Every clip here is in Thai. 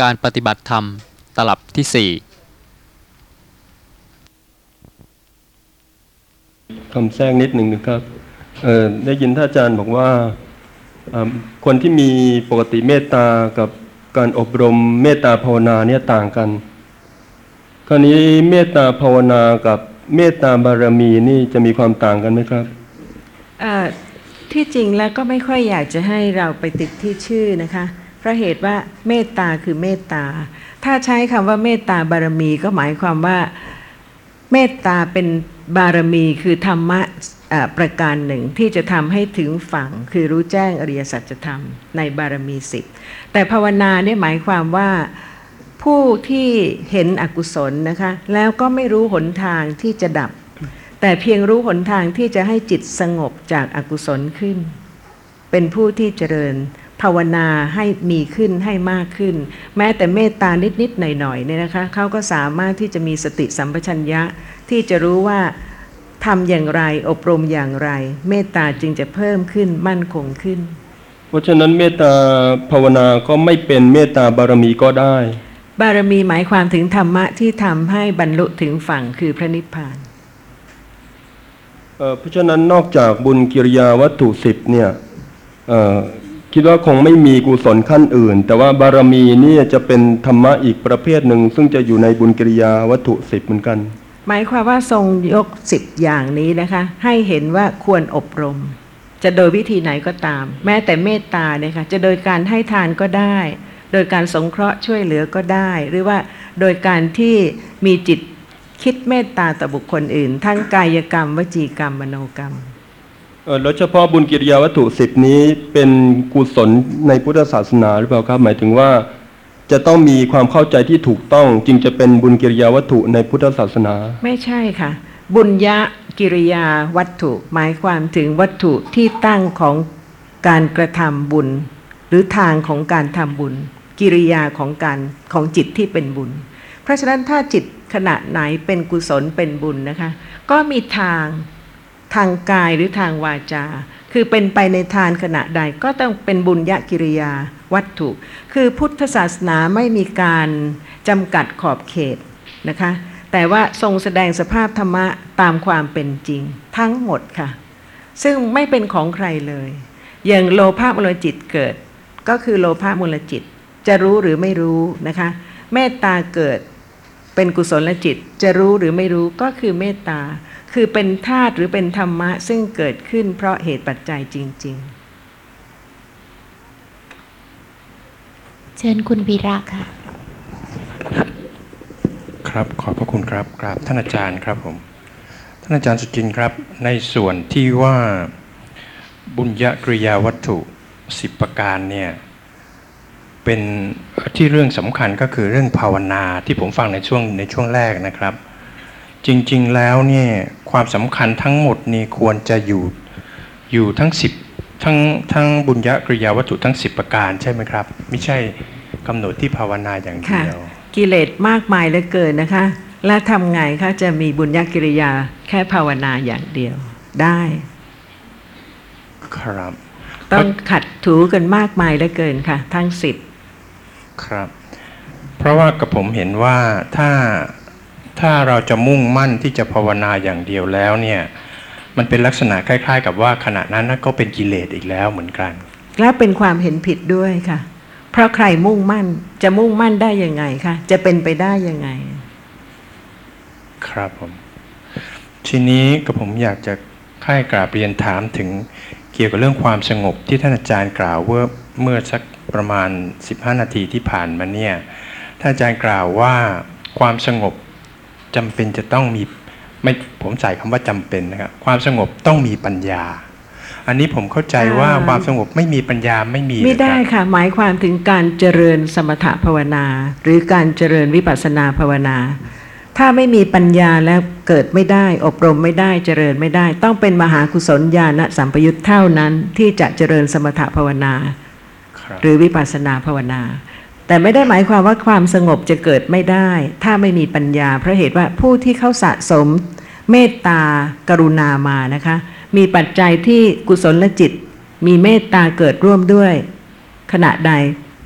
การปฏิบัติธรรม ตลับที่สี่คำแทรกนิดหนึ่งนะครับเอ่อได้ยินท่านอาจารย์บอกว่าอ่าคนที่มีปกติเมตตากับการอบรมเมตตาภาวนาเนี่ยต่างกัน คราวนี้เมตตาภาวนากับเมตตาบารมีนี่จะมีความต่างกันไหมครับเอ่อที่จริงแล้วก็ไม่ค่อยอยากจะให้เราไปติดที่ชื่อนะคะ เพราะเหตุว่าเมตตาคือเมตตา ถ้าใช้คำว่าเมตตาบารมีก็หมายความว่าเมตตาเป็นบารมีคือธรรมะประการหนึ่งที่จะทำให้ถึงฝั่งคือรู้แจ้งอริยสัจธรรมในบารมีสิบแต่ภาวนาเนี่ยหมายความว่าผู้ที่เห็นอกุศลนะคะแล้วก็ไม่รู้หนทางที่จะดับ แต่เพียงรู้หนทางที่จะให้จิตสงบจากอากุศลขึ้น เป็นผู้ที่เจริญ ภาวนาให้มีขึ้นให้มากขึ้น แม้แต่เมตตานิดๆหน่อยๆเนี่ยนะคะเขาก็สามารถที่จะมีสติสัมปชัญญะที่จะรู้ว่าทำอย่างไรอบรมอย่างไร เมตตาจึงจะเพิ่มขึ้นมั่นคงขึ้น เพราะฉะนั้นเมตตาภาวนาก็ไม่เป็นเมตตาบารมีก็ได้ บารมีหมายความถึงธรรมะที่ทำให้บรรลุถึงฝั่งคือพระนิพพานเอ่อเพราะฉะนั้นนอกจากบุญกิริยาวัตถุสิบเนี่ยเอ่อ คิดว่าคงไม่มีกุศลขั้นอื่น แต่ว่าบารมีนี่จะเป็นธรรมะอีกประเภทหนึ่ง ซึ่งจะอยู่ในบุญกิริยาวัตถุสิบเหมือนกัน หมายความว่าทรงยกสิบอย่างนี้นะคะ ให้เห็นว่าควรอบรม จะโดยวิธีไหนก็ตาม แม้แต่เมตตาเนี่ยค่ะจะโดยการให้ทานก็ได้ โดยการสงเคราะห์ช่วยเหลือก็ได้ หรือว่าโดยการที่มีจิตคิดเมตตาต่อบุคคลอื่น ทั้งกายกรรม วจีกรรมมโนกรรม แล้วเฉพาะบุญกิริยาวัตถุสิบนี้เป็นกุศลในพุทธศาสนาหรือเปล่าครับ หมายถึงว่าจะต้องมีความเข้าใจที่ถูกต้องจึงจะเป็นบุญกิริยาวัตถุในพุทธศาสนา ไม่ใช่ค่ะ บุญญะกิริยาวัตถุ หมายความถึงวัตถุที่ตั้งของการกระทำบุญ หรือทางของการทำบุญ กิริยาของการของจิตที่เป็นบุญ เพราะฉะนั้นถ้าจิตขณะไหนเป็นกุศลเป็นบุญนะคะ ก็มีทาง ทางกายหรือทางวาจา คือเป็นไปในทานขณะใดก็ต้องเป็นบุญญกิริยาวัตถุ คือพุทธศาสนาไม่มีการจำกัดขอบเขตนะคะ แต่ว่าทรงแสดงสภาพธรรมะตามความเป็นจริงทั้งหมดค่ะ ซึ่งไม่เป็นของใครเลย อย่างโลภะมูลจิตเกิด ก็คือโลภะมูลจิต จะรู้หรือไม่รู้นะคะ เมตตาเกิดเป็นกุศลจิต จะรู้หรือไม่รู้ก็คือเมตตา คือเป็นธาตุหรือเป็นธรรมะ ซึ่งเกิดขึ้นเพราะเหตุปัจจัยจริง ๆ เชิญคุณวีระค่ะ ครับขอบพระคุณครับกราบท่านอาจารย์ครับผมท่านอาจารย์สุจินต์ครับ ในส่วนที่ว่าบุญญกริยาวัตถุสิบประการเนี่ยเป็นที่เรื่องสำคัญก็คือเรื่องภาวนาที่ผมฟังในช่วงในช่วงแรกนะครับ จริง ๆ แล้วเนี่ยความสำคัญทั้งหมดนี่ควรจะอยู่อยู่ทั้งสิบทั้งทั้งบุญญกริยาวัตถุทั้งสิบประการใช่ไหมครับ ไม่ใช่กำหนดที่ภาวนาอย่างค่ะเดียว กิเลสมากมายเหลือเกินนะคะ และทำไงคะจะมีบุญญกิริยาแค่ภาวนาอย่างเดียวได้ ครับ ต้องขัดถูกันมากมายเหลือเกินค่ะ ทั้งสิบครับ เพราะว่ากับผมเห็นว่าถ้า ถ้าเราจะมุ่งมั่นที่จะภาวนาอย่างเดียวแล้วเนี่ยมันเป็นลักษณะคล้าย ๆ กับว่าขณะนั้นน่ะก็เป็นกิเลสอีกแล้วเหมือนกัน และเป็นความเห็นผิดด้วยค่ะ เพราะใครมุ่งมั่นจะมุ่งมั่นได้ยังไงคะจะเป็นไปได้ยังไง ครับผม ทีนี้กับผมอยากจะค่ายกราบเรียนถามถึงเกี่ยวกับเรื่องความสงบที่ท่านอาจารย์กล่าวเมื่อเมื่อสักประมาณ 15 นาทีที่ผ่านมาเนี่ยท่านอาจารย์กล่าวว่าความสงบ จำเป็นจะต้องมีไม่ผมใส่คำว่าจำเป็นนะครับความสงบต้องมีปัญญา อันนี้ผมเข้าใจว่าอ่าความสงบไม่มีปัญญาไม่มี ไม่ได้นะครับค่ะ หมายความถึงการเจริญสมถภาวนา หรือการเจริญวิปัสสนาภาวนา ถ้าไม่มีปัญญาแล้วเกิดไม่ได้ อบรมไม่ได้เจริญไม่ได้ ต้องเป็นมหากุศลญาณสัมปยุตเท่านั้นที่จะเจริญสมถภาวนาครับหรือวิปัสสนาภาวนา แต่ไม่ได้หมายความว่าความสงบจะเกิดไม่ได้ ถ้าไม่มีปัญญา เพราะเหตุว่าผู้ที่เขาสะสมเมตตากรุณามานะคะ มีปัจจัยที่กุศลจิต มีเมตตาเกิดร่วมด้วย ขณะใด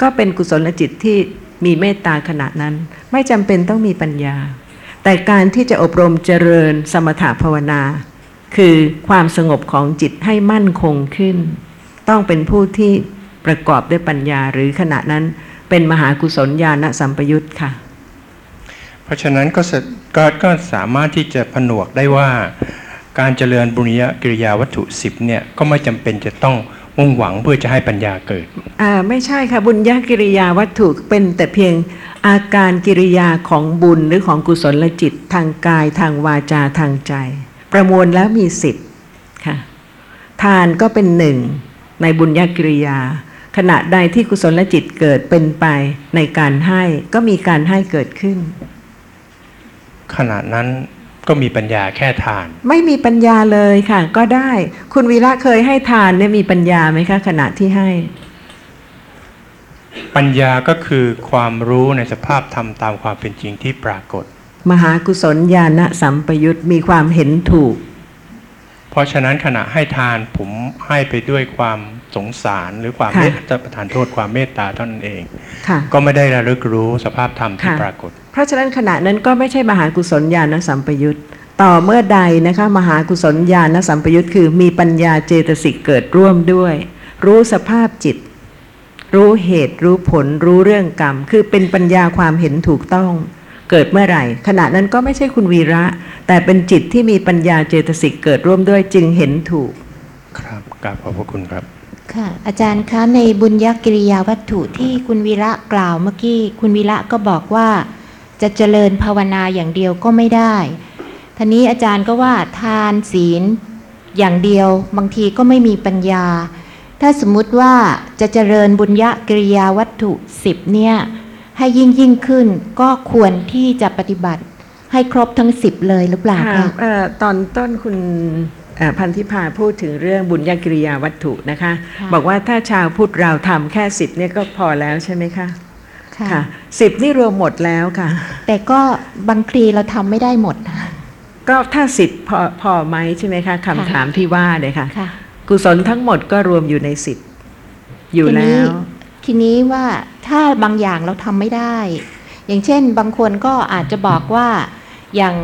ก็เป็นกุศลจิตที่มีเมตตาขณะนั้น ไม่จำเป็นต้องมีปัญญา แต่การที่จะอบรมเจริญสมถะภาวนา คือความสงบของจิตให้มั่นคงขึ้น ต้องเป็นผู้ที่ประกอบด้วยปัญญาหรือขณะนั้น เป็นมหากุศลญาณสัมปยุตค่ะ เพราะฉะนั้นก็สะก็ก็สามารถที่จะผนวกได้ว่า การเจริญบุญญกิริยาวัตถุสิบเนี่ยก็ไม่จำเป็นจะต้องมุ่งหวังเพื่อจะให้ปัญญาเกิด อ่าไม่ใช่ค่ะบุญญกิริยาวัตถุเป็นแต่เพียงอาการกิริยาของบุญหรือของกุศลจิตทางกายทางวาจาทางใจ ประมวลแล้วมีสิบค่ะทานก็เป็นหนึ่งในบุญญกิริยา ขณะใดที่กุศลจิตเกิดเป็นไปในการให้ก็มีการให้เกิดขึ้น ขณะนั้นก็มีปัญญาแค่ทาน ไม่มีปัญญาเลยค่ะ ก็ได้ คุณวีระเคยให้ทานเนี่ยมีปัญญาไหมคะ ขณะที่ให้ ปัญญาก็คือความรู้ในสภาพธรรมตามความเป็นจริงที่ปรากฏ มหากุศลญาณสัมปยุตมีความเห็นถูก เพราะฉะนั้นขณะให้ทานผมให้ไปด้วยความ สงสารหรือความค่ะเมตตาประทานโทษความเมตตาเท่านั้นเองค่ะก็ไม่ได้ระลึกรู้สภาพธรรมที่ค่ะปรากฏ เพราะฉะนั้นขณะนั้นก็ไม่ใช่มหากุศลญาณสัมปยุตต่อเมื่อใดนะคะมหากุศลญาณสัมปยุตคือมีปัญญาเจตสิกเกิดร่วมด้วย รู้สภาพจิต รู้เหตุรู้ผลรู้เรื่องกรรม คือเป็นปัญญาความเห็นถูกต้องเกิดเมื่อไหร่ ขณะนั้นก็ไม่ใช่คุณวีระ แต่เป็นจิตที่มีปัญญาเจตสิกเกิดร่วมด้วยจึงเห็นถูก ครับกราบขอบพระคุณครับ ค่ะ อาจารย์คะในบุญญกิริยาวัตถุที่คุณวีระกล่าวเมื่อกี้ คุณวีระก็บอกว่า จะเจริญภาวนาอย่างเดียวก็ไม่ได้ทีนี้อาจารย์ก็ว่าทานศีลอย่างเดียว บางทีก็ไม่มีปัญญา ถ้าสมมุติว่าจะเจริญบุญญกิริยาวัตถุสิบเนี่ยให้ยิ่งยิ่งขึ้นก็ควรที่จะปฏิบัติให้ครบทั้งสิบเลยหรือเปล่าคะคะตอนต้นคุณ พันธิพาพูดถึงเรื่องบุญญกิริยาวัตถุนะคะค่ะบอกว่าถ้าชาวพุทธเราทำแค่สิบเนี่ยก็พอแล้วใช่ไหมคะค่ะค่ะสิบนี่รวมหมดแล้วค่ะ แต่ก็บางทีเราทำไม่ได้หมดนะก็ถ้าสิบพอพอไหมใช่ไหมคะคำถามที่ว่าเลยค่ะค่ะกุศลทั้งหมดก็รวมอยู่ในสิบอยู่ทีแล้นี้ว ทีนี้ว่าถ้าบางอย่างเราทำไม่ได้ อย่างเช่นบางคนก็อาจจะบอกว่าอย่าง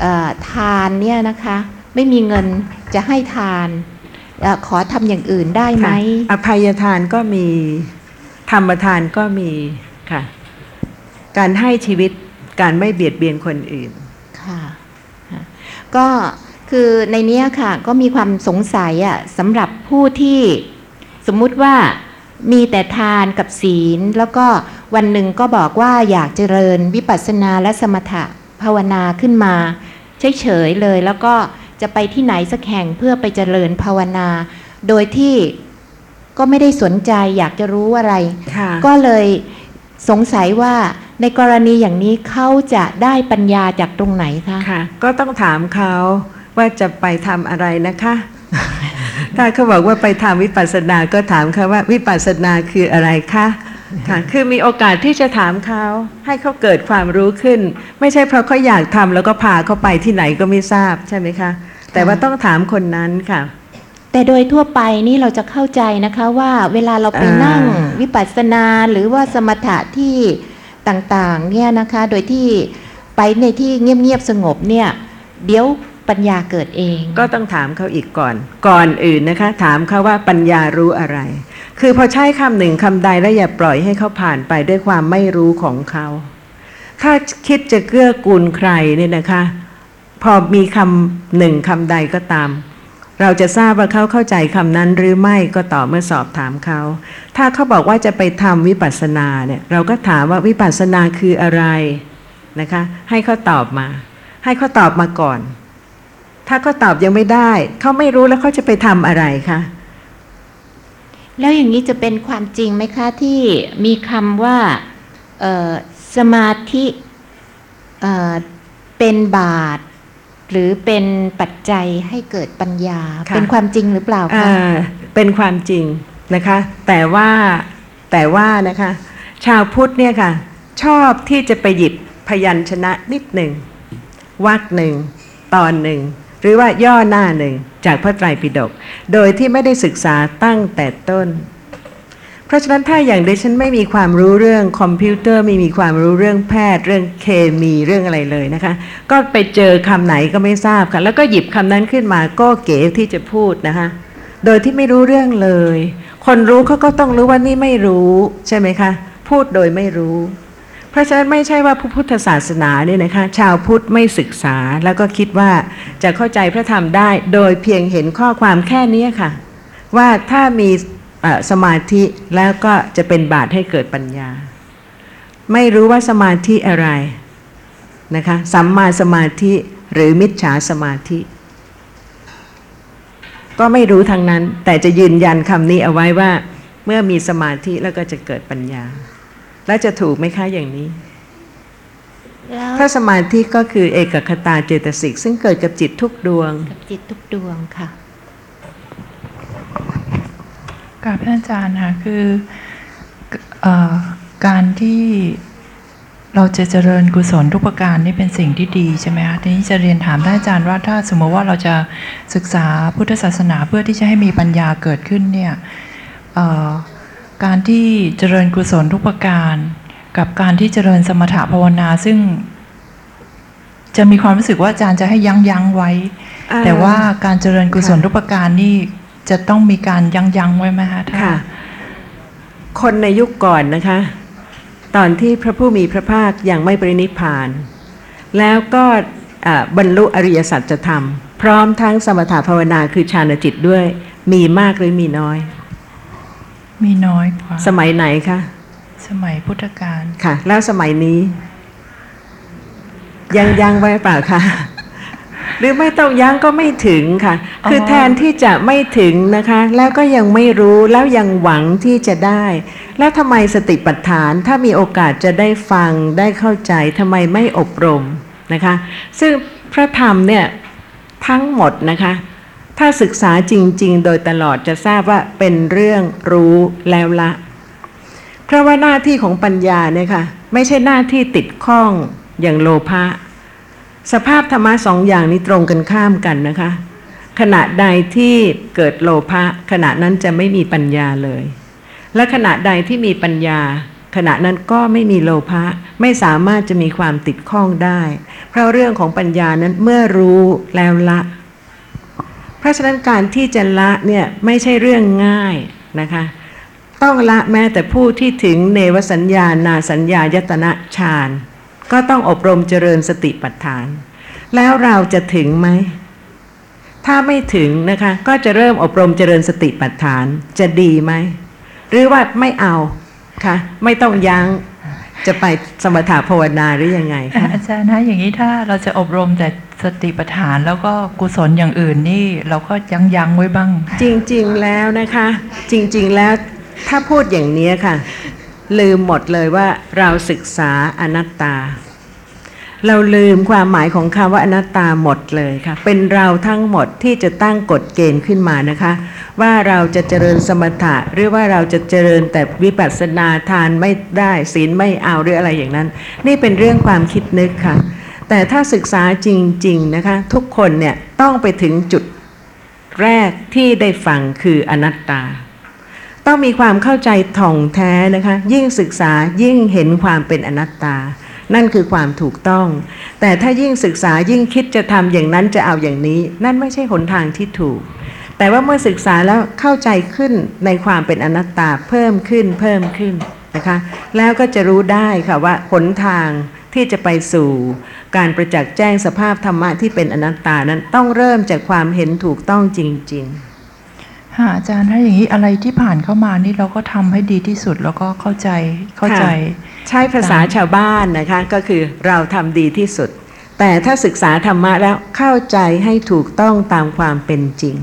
เอ่อทานเนี่ยนะคะ ไม่มีเงินจะให้ทานเออขอทำอย่างอื่นได้ไหมค่ะอภัยทานก็มีธรรมทานก็มีค่ะ การให้ชีวิตการไม่เบียดเบียนคนอื่นค่ะค่ะก็คือในเนี้ยค่ะก็มีความสงสัยอะสำหรับผู้ที่สมมุติว่ามีแต่ทานกับศีล แล้วก็วันหนึ่งก็บอกว่าอยากเจริญวิปัสสนาและสมถะภาวนาขึ้นมาเฉยๆเลย แล้วก็ จะไปที่ไหนสักแห่งเพื่อไปเจริญภาวนา โดยที่ก็ไม่ได้สนใจอยากจะรู้อะไรค่ะก็เลยสงสัยว่าในกรณีอย่างนี้เขาจะได้ปัญญาจากตรงไหนคะค่ะก็ต้องถามเขาว่าจะไปทำอะไรนะคะ ถ้าเขาบอกว่าไปทำวิปัสสนา ก็ถามเขาว่าวิปัสสนาคืออะไรคะค่ะคือมีโอกาสที่จะถามเขาให้เขาเกิดความรู้ขึ้น ไม่ใช่เพราะเขาอยากทำแล้วก็พาเขาไปที่ไหนก็ไม่ทราบใช่ไหมคะ แต่ว่าต้องถามคนนั้นค่ะ แต่โดยทั่วไปนี่เราจะเข้าใจนะคะว่าเวลาเราไปอ่านั่นั่งวิปัสสนาหรือว่าสมถะที่ต่างๆเนี่ยนะคะ โดยที่ไปในที่เงียบๆสงบเนี่ย เดี๋ยวปัญญาเกิดเอง ก็ต้องถามเขาอีกก่อน ก่อนอื่นนะคะ ถามเขาว่าปัญญารู้อะไร คือพอใช้คำหนึ่งคำใดแล้วอย่าปล่อยให้เขาผ่านไปด้วยความไม่รู้ของเขา ถ้าคิดจะเกื้อกูลใครเนี่ยนะคะ พอมีคำหนึ่งคำใดก็ตาม เราจะทราบว่าเขาเข้าใจคำนั้นหรือไม่ก็ต่อเมื่อสอบถามเขา ถ้าเขาบอกว่าจะไปทำวิปัสสนาเนี่ยเราก็ถามว่าวิปัสสนาคืออะไรนะคะ ให้เขาตอบมา ให้เขาตอบมาก่อน ถ้าเขาตอบยังไม่ได้ เขาไม่รู้แล้วเขาจะไปทำอะไรคะแล้วอย่างนี้จะเป็นความจริงไหมคะที่มีคำว่าสมาธิเเป็นบาตร หรือเป็นปัจจัยให้เกิดปัญญาค่ะเป็นความจริงหรือเปล่าคะอ่าเป็นความจริงนะคะ แต่ว่าแต่ว่านะคะ ชาวพุทธเนี่ยค่ะ ชอบที่จะไปหยิบพยัญชนะนิดหนึ่งวรรคหนึ่งตอนหนึ่งหรือว่าย่อหน้าหนึ่งจากพระไตรปิฎกโดยที่ไม่ได้ศึกษาตั้งแต่ต้น เพราะฉะนั้นถ้าอย่างดิฉันไม่มีความรู้เรื่องคอมพิวเตอร์ไม่มีความรู้เรื่องแพทย์ เรื่องเคมีเรื่องอะไรเลยนะคะ ก็ไปเจอคำไหนก็ไม่ทราบค่ะ แล้วก็หยิบคำนั้นขึ้นมาก็เก๋ที่จะพูดนะคะ โดยที่ไม่รู้เรื่องเลย คนรู้เขาก็ต้องรู้ว่านี่ไม่รู้ใช่ไหมคะ พูดโดยไม่รู้ เพราะฉะนั้นไม่ใช่ว่าพระพุทธศาสนาเนี่ยนะคะ ชาวพุทธไม่ศึกษาแล้วก็คิดว่าจะเข้าใจพระธรรมได้ โดยเพียงเห็นข้อความแค่นี้ค่ะ ว่าถ้ามี สมาธิแล้วก็จะเป็นบาตให้เกิดปัญญา ไม่รู้ว่าสมาธิอะไรนะคะสัมมาสมาธิหรือมิจฉาสมาธิ ก็ไม่รู้ทางนั้น แต่จะยืนยันคำนี้เอาไว้ว่า เมื่อมีสมาธิแล้วก็จะเกิดปัญญา แล้วจะถูกไหมคะอย่างนี้แล้วถ้าสมาธิก็คือเอกคตาเจตสิกซึ่งเกิดกับจิตทุกดวง กับจิตทุกดวงค่ะ กราบท่านอาจารย์ค่ะคืออการที่เราจะเจริญกุศลทุกประการนี่เป็นสิ่งที่ดีใช่ไหมคะทีนี้จะเรียนถามท่านอาจารย์ว่าถ้าสมมติว่าเราจะศึกษาพุทธศาสนาเพื่อที่จะให้มีปัญญาเกิดขึ้นเนี่ยการที่เจริญกุศลทุกประการ กับการที่เจริญสมถะภาวนาซึ่ง จะมีความรู้สึกว่าอาจารย์จะให้ยั้งยั้งไว้ แต่ว่าการเจริญกุศลทุกประการนี่ จะต้องมีการยั้งยั้งๆไว้ไหมคะถ้าค่ะ คนในยุคก่อนนะคะ ตอนที่พระผู้มีพระภาคยังไม่ปรินิพพาน แล้วก็อ่าบรรลุอริยสัจธรรม พร้อมทั้งสมถภาวนาคือฌานจิตด้วย มีมากหรือมีน้อย มีน้อยกว่าสมัยไหนคะสมัยพุทธกาลค่ะ แล้วสมัยนี้ ยังยังไว้เปล่าคะ หรือไม่ต้องยังก็ไม่ถึงค่ะ คือแทนที่จะไม่ถึงนะคะ แล้วก็ยังไม่รู้แล้วยังหวังที่จะได้ แล้วทำไมสติปัฏฐานถ้ามีโอกาสจะได้ฟังได้เข้าใจทำไมไม่อบรมนะคะ ซึ่งพระธรรมเนี่ยทั้งหมดนะคะถ้าศึกษาจริง ๆ โดยตลอดจะทราบว่าเป็นเรื่องรู้แล้วละ เพราะว่าหน้าที่ของปัญญาเนี่ยค่ะ ไม่ใช่หน้าที่ติดข้องอย่างโลภะ สภาพธรรมะสองอย่างนี้ตรงกันข้ามกันนะคะ ขณะใดที่เกิดโลภะขณะนั้นจะไม่มีปัญญาเลย และขณะใดที่มีปัญญา ขณะนั้นก็ไม่มีโลภะไม่สามารถจะมีความติดข้องได้ เพราะเรื่องของปัญญานั้นเมื่อรู้แล้วละ เพราะฉะนั้นการที่จะละเนี่ยไม่ใช่เรื่องง่ายนะคะ ต้องละแม้แต่ผู้ที่ถึงเนวสัญญานาสัญญายตนะฌาน ก็ต้องอบรมเจริญสติปัฏฐาน แล้วเราจะถึงไหม ถ้าไม่ถึงนะคะ ก็จะเริ่มอบรมเจริญสติปัฏฐานจะดีไหม หรือว่าไม่เอาคะไม่ต้องยัง้งจะไปสมถะภาวนาหรือยังไงคะอาจารย์นะอย่างนี้ถ้าเราจะอบรมแต่สติปัฏฐานแล้วก็กุศลอย่างอื่นนี่เราก็ยั้งยั้งๆไว้บ้าง จริง ๆ แล้วนะคะ จริง ๆ แล้วถ้าพูดอย่างนี้ค่ะ ลืมหมดเลยว่าเราศึกษาอนัตตา เราลืมความหมายของคำว่าอนัตตาหมดเลยค่ะ เป็นเราทั้งหมดที่จะตั้งกฎเกณฑ์ขึ้นมานะคะ ว่าเราจะเจริญสมถะหรือว่าเราจะเจริญแต่วิปัสสนาทานไม่ได้ศีลไม่เอาหรืออะไรอย่างนั้น นี่เป็นเรื่องความคิดนึกค่ะ แต่ถ้าศึกษาจริง ๆนะคะ ทุกคนเนี่ยต้องไปถึงจุดแรกที่ได้ฟังคืออนัตตา ต้องมีความเข้าใจถ่องแท้นะคะ ยิ่งศึกษายิ่งเห็นความเป็นอนัตตา นั่นคือความถูกต้อง แต่ถ้ายิ่งศึกษายิ่งคิดจะทำอย่างนั้นจะเอาอย่างนี้ นั่นไม่ใช่หนทางที่ถูก แต่ว่าเมื่อศึกษาแล้วเข้าใจขึ้นในความเป็นอนัตตาเพิ่มขึ้นเพิ่มขึ้นนะคะ แล้วก็จะรู้ได้ค่ะว่าหนทางที่จะไปสู่การประจักษ์แจ้งสภาพธรรมะที่เป็นอนัตตานั้นต้องเริ่มจากความเห็นถูกต้องจริง ๆ ค่ะอาจารย์ถ้าอย่างนี้อะไรที่ผ่านเข้ามานี่เราก็ทำให้ดีที่สุดแล้วก็เข้าใจเข้าใจ ใช้ภาษาชาวบ้านนะคะก็คือเราทำดีที่สุด แต่ถ้าศึกษาธรรมะแล้วเข้าใจให้ถูกต้องตามความเป็นจริง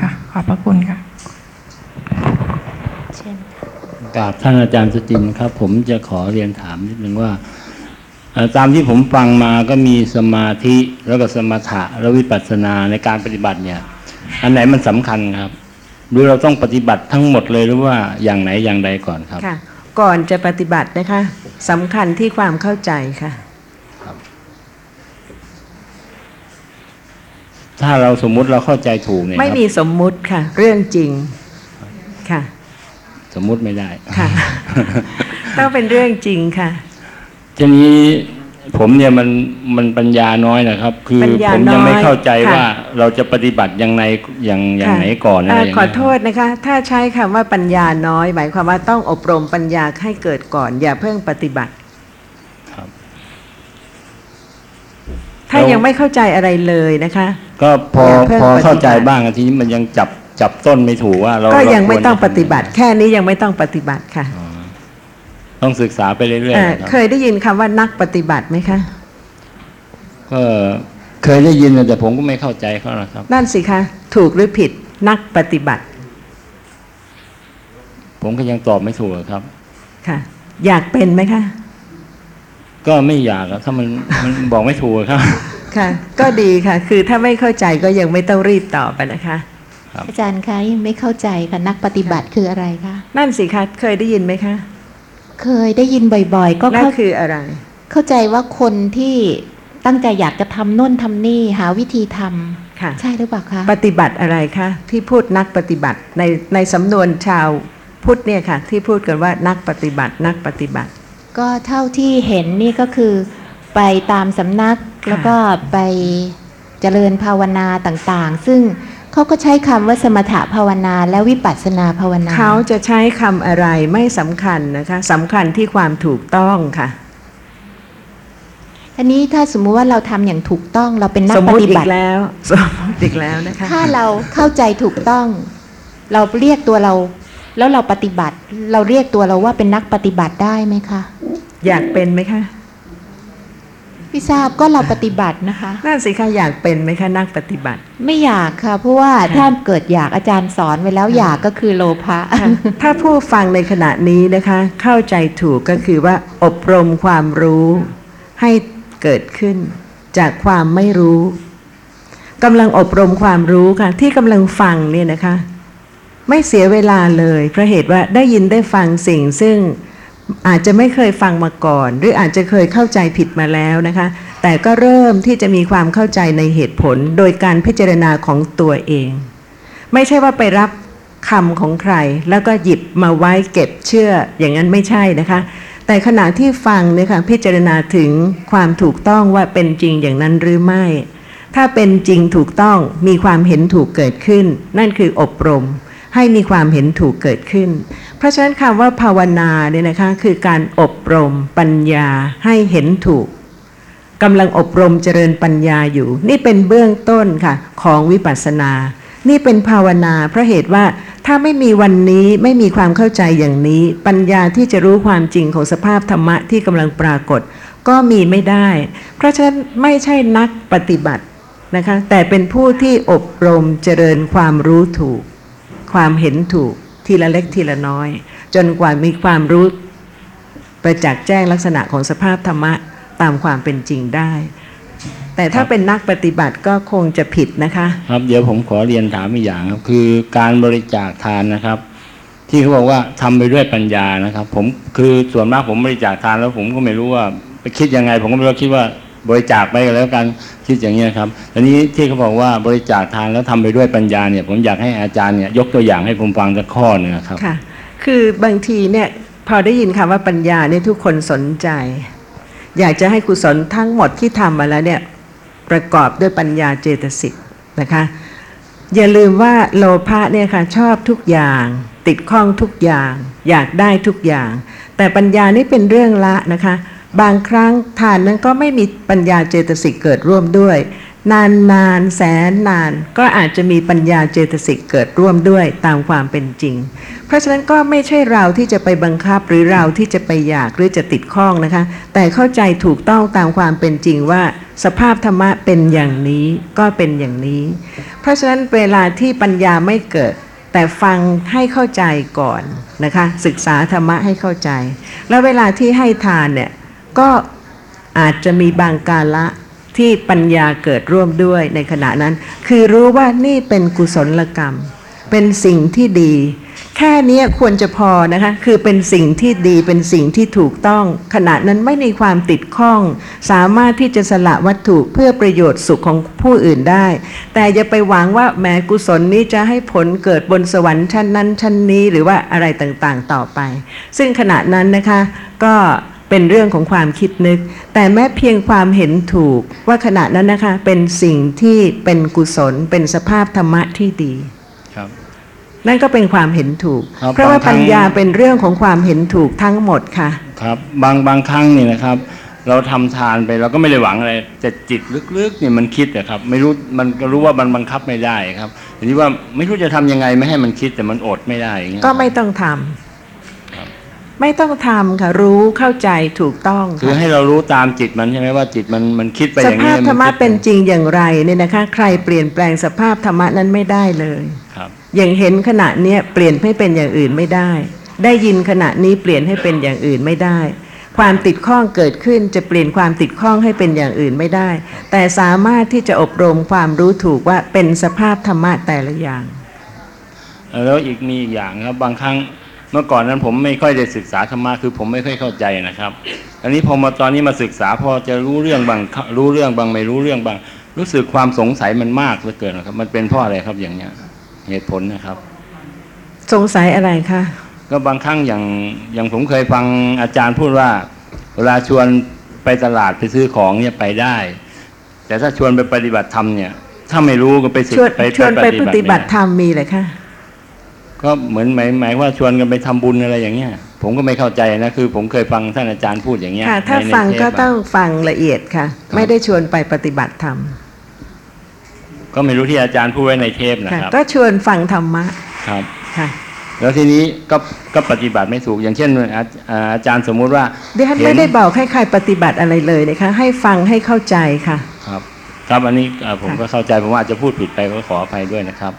ค่ะขอบพระคุณค่ะเช่นกราบท่านอาจารย์สุจินต์ครับ ผมจะขอเรียนถามนิดนึงว่าเอ่อตามที่ผมฟังมาก็มีสมาธิแล้วก็สมถะและวิปัสสนาในการปฏิบัติเนี่ย อันไหนมันสำคัญครับหรือเราต้องปฏิบัติทั้งหมดเลยหรือว่าอย่างไหนอย่างใดก่อนครับค่ะ ก่อนจะปฏิบัตินะคะสำคัญที่ความเข้าใจค่ะถ้าเราสมมุติเราเข้าใจถูกเนี่ยคไม่รับมีสมมุติค่ะ เรื่องจริงค่ะ สมมุติไม่ได้ค่ะต้องเป็นเรื่องจริงค่ะทีนี้ ผมเนี่ยมันมันปัญญาน้อยนะครับ คือปัญญาผมยังไม่น้อยเข้าใจค่ะ ว่าเราจะปฏิบัติยังไงอย่างอย่างค่ะไหนก่อนอะไรเอ่ออย่างขอเงี้ยโทษนะคะ ถ้าใช้คำว่าปัญญาน้อย หมายความว่าต้องอบรมปัญญาให้เกิดก่อน อย่าเพิ่งปฏิบัติ ครับ ถ้ายังไม่เข้าใจอะไรเลยนะคะ ก็พออย่าเพิ่งพอเข้าใจปฏิบัติ บ้างอะทีนี้มันยังจับจับต้นไม่ถูกว่าเราก็เรายังไม่ควรต้องจะปฏิบัติ แค่นี้ยังไม่ต้องปฏิบัติค่ะ อ๋อ ต้องศึกษาไปเรื่อยเอ่อๆนะเคครับยได้ยินคำว่านักปฏิบัติไหมคะก็เคยได้ยินแต่ผมก็ไม่เข้าใจเขานะครับนั่นสิคะถูกหรือผิดนักปฏิบัติ ผมก็ยังตอบไม่ถูกอะครับ ค่ะ อยากเป็นไหมคะก็ไม่อยากอะถ้ามันมันบอกไม่ถูกอะครับ ค่ะ ก็ดีค่ะ คือถ้าไม่เข้าใจก็ยังไม่ต้องรีบตอบอะนะคะอาจารย์คะยังไม่เข้าใจค่ะนักปฏิบัติคืออะไรคะนั่นสิคะเคยได้ยินไหมคะ เคยได้ยินบ่อยๆ ก็นั่นเข้าคืออะไร เข้าใจว่าคนที่ตั้งใจอยากจะทำโน่นทำนี่หาวิธีทำค่ะใช่หรือเปล่าคะปฏิบัติอะไรคะที่พูดนักปฏิบัติในในสำนวนชาวพุทธเนี่ยค่ะ ที่พูดกันว่านักปฏิบัตินักปฏิบัติ ก็เท่าที่เห็นนี่ก็คือ ไปตามสำนักแล้วก็ไปเจริญภาวนาต่างๆ ซึ่ง เขาก็ใช้คำว่าสมถะภาวนาและวิปัสสนาภาวนา เขาจะใช้คำอะไรไม่สำคัญนะคะสำคัญที่ความถูกต้องค่ะทีนี้ถ้าสมมุติว่าเราทำอย่างถูกต้องเราเป็นนักสมปมุติฏิอีบักติแล้ว สมมติอีกแล้วนะคะถ้าเราเข้าใจถูกต้อง เราเรียกตัวเรา แล้วเราปฏิบัติ เราเรียกตัวเราว่าเป็นนักปฏิบัติได้ไหมคะ อยากเป็นไหมคะ พี่ทราบก็เราปฏิบัตินะคะนั่นสิคะอยากเป็นไหมคะนักปฏิบัติ ไม่อยากค่ะ เพราะว่าถ้าเกิดอยากอาจารย์สอนไว้แล้วอยากก็คือโลภะค่ะถ้าผู้ฟังในขณะนี้นะคะ เข้าใจถูกก็คือว่าอบรมความรู้ให้เกิดขึ้นจากความไม่รู้กำลังอบรมความรู้ค่ะ ที่กำลังฟังเนี่ยนะคะ ไม่เสียเวลาเลยเพราะเหตุว่าได้ยินได้ฟังสิ่งซึ่ง อาจจะไม่เคยฟังมาก่อน หรืออาจจะเคยเข้าใจผิดมาแล้วนะคะ แต่ก็เริ่มที่จะมีความเข้าใจในเหตุผล โดยการพิจารณาของตัวเอง ไม่ใช่ว่าไปรับคำของใคร แล้วก็หยิบมาไว้เก็บเชื่ออย่างนั้นไม่ใช่นะคะ แต่ขณะที่ฟังเนี่ยค่ะพิจารณาถึงความถูกต้องว่าเป็นจริงอย่างนั้นหรือไม่ ถ้าเป็นจริงถูกต้องมีความเห็นถูกเกิดขึ้น นั่นคืออบรม ให้มีความเห็นถูกเกิดขึ้น เพราะฉะนั้นคำว่าภาวนาเนี่ยนะคะคือการอบรมปัญญาให้เห็นถูกกำลังอบรมเจริญปัญญาอยู่ นี่เป็นเบื้องต้นค่ะของวิปัสสนา นี่เป็นภาวนา เพราะเหตุว่าถ้าไม่มีวันนี้ไม่มีความเข้าใจอย่างนี้ ปัญญาที่จะรู้ความจริงของสภาพธรรมะที่กำลังปรากฏ ก็มีไม่ได้ เพราะฉะนั้นไม่ใช่นักปฏิบัตินะคะแต่เป็นผู้ที่อบรมเจริญความรู้ถูก ความเห็นถูกทีละเล็กทีละน้อย จนกว่ามีความรู้ประจักษ์แจ้งลักษณะของสภาพธรรมะตามความเป็นจริงได้ แต่ถ้าเป็นนักปฏิบัติก็คงจะผิดนะคะ ครับเดี๋ยวผมขอเรียนถามอีกอย่างครับคือการบริจาคทานนะครับ ที่เขาบอกว่าทำไปด้วยปัญญานะครับ ผมคือส่วนมากผมบริจาคทานแล้วผมก็ไม่รู้ว่าไปคิดยังไง ผมก็ไม่รู้คิดว่า บริจาคไปแล้วกันคิดอย่างนี้ครับทีนี้ที่เขาบอกว่าบริจาคทานแล้วทำไปด้วยปัญญาเนี่ย ผมอยากให้อาจารย์เนี่ยยกตัวอย่างให้ผมฟังสักข้อหนึงครับค่ะ คือบางทีเนี่ยพอได้ยินคำว่าปัญญาเนี่ยทุกคนสนใจ อยากจะให้กุศลทั้งหมดที่ทำมาแล้วเนี่ยประกอบด้วยปัญญาเจตสิกนะคะอย่าลืมว่าโลภะเนี่ยค่ะชอบทุกอย่าง ติดข้องทุกอย่าง อยากได้ทุกอย่าง แต่ปัญญานี่เป็นเรื่องละนะคะ บางครั้งทานนั้นก็ไม่มีปัญญาเจตสิกเกิดร่วมด้วย นานนานแสนนานก็อาจจะมีปัญญาเจตสิกเกิดร่วมด้วยตามความเป็นจริง เพราะฉะนั้นก็ไม่ใช่เราที่จะไปบังคับหรือเราที่จะไปอยากหรือจะติดข้องนะคะ แต่เข้าใจถูกต้องตามความเป็นจริงว่า สภาพธรรมะเป็นอย่างนี้ก็เป็นอย่างนี้ เพราะฉะนั้นเวลาที่ปัญญาไม่เกิดแต่ฟังให้เข้าใจก่อนนะคะ ศึกษาธรรมะให้เข้าใจ แล้วเวลาที่ให้ทานเนี่ย ก็อาจจะมีบางกาละที่ปัญญาเกิดร่วมด้วยในขณะนั้น คือรู้ว่านี่เป็นกุศลกรรม เป็นสิ่งที่ดี แค่นี้ควรจะพอนะคะ คือเป็นสิ่งที่ดีเป็นสิ่งที่ถูกต้อง ขณะนั้นไม่มีความติดข้อง สามารถที่จะสละวัตถุเพื่อประโยชน์สุขของผู้อื่นได้ แต่อย่าไปหวังว่าแหม้กุศลนี้จะให้ผลเกิดบนสวรรค์ชั้นนั้นชั้นนี้หรือว่าอะไรต่างๆต่อไป ซึ่งขณะนั้นนะคะก็ เป็นเรื่องของความคิดนึก แต่แม้เพียงความเห็นถูกว่าขณะนั้นนะคะ เป็นสิ่งที่เป็นกุศล เป็นสภาพธรรมะที่ดีครับนั่นก็เป็นความเห็นถูกครับเพราะว่าบางครั้ปังญญาเป็นเรื่องของความเห็นถูกทั้งหมดค่ะ ครับ บางบางครั้งนี่นะครับ เราทำทานไปเราก็ไม่ได้หวังอะไรแต่จิตลึกๆเนี่ยมันคิดอะครับ ไม่รู้มันก็รู้ว่ามันบังคับไม่ได้ครับทีนี้ว่าไม่รู้จะทำยังไงไม่ให้มันคิดแต่มันอดไม่ได้อย่างเงี้ยก็ไม่ต้องทำ ไม่ต้องทำค่ะรู้เข้าใจถูกต้องคือค่ะให้เรารู้ตามจิตมันใช่ไหมว่าจิตมันมันคิดไปอสย่างภานี้พธรรมะคิดเป็นจริงอย่างไรเนี่ยนะคะ ใครเปลี่ยนแปลงสภาพธรรมะนั้นไม่ได้เลยครับ อย่างเห็นขณะเนี้ยเปลี่ยนให้เป็นอย่างอื่นไม่ได้ ได้ยินขณะนี้เปลี่ยนให้เป็นอย่างอื่นไม่ได้ ความติดข้องเกิดขึ้นจะเปลี่ยนความติดข้องให้เป็นอย่างอื่นไม่ได้ แต่สามารถที่จะอบรมความรู้ถูกว่าเป็นสภาพธรรมะแต่ละอย่าง แล้วอีกมีอีกอย่างครับบางครั้งเมื่อก่อนนั้นผมไม่ค่อยได้ศึกษาธรรมะคือผมไม่ค่อยเข้าใจนะครับอันนี้พอมาตอนนี้มาศึกษาพอจะรู้เรื่องบางรู้เรื่องบางไม่รู้เรื่องบาง รู้สึกความสงสัยมันมากเหลือเกินนะครับ มันเป็นเพราะอะไรครับอย่างเนี้ย เหตุผลนะครับ สงสัยอะไรคะก็บางครั้งอย่างอย่างผมเคยฟังอาจารย์พูดว่าเวลาชวนไปตลาดไปซื้อของเนี่ยไปได้ แต่ถ้าชวนไปปฏิบัติธรรมเนี่ย ถ้าไม่รู้ก็ไปศึกชวนชวนไปปฏิบัติไม่ได้ธรรมมีเลยคะ ก็เหมือนหมายหมายว่าชวนกันไปทำบุญอะไรอย่างเงี้ย ผมก็ไม่เข้าใจนะคือ ผมเคยฟังท่านอาจารย์พูดอย่างเงี้ยค่ะถ้าในในฟังเทปก็อะต้องฟังละเอียดค่ะ ไม่ได้ชวนไปปฏิบัติธรรมก็ไม่รู้ที่อาจารย์พูดไว้ในเทปนะค่ะครับก็ชวนฟังธรรมะครับค่ะแล้วทีนี้ก็ก็ปฏิบัติไม่ถูกอย่างเช่นอาอ่าอาจารย์สมมุติว่าดิฉันเห็ไม่ได้บอกให้ใครปฏิบัติอะไรเลยนะคะให้ฟังให้เข้าใจค่ะ ครับ ครับอันนี้อ่าผมค่ะก็เข้าใจผมว่าอาจจะพูดผิดไปก็ขออภัยด้วยนะครับ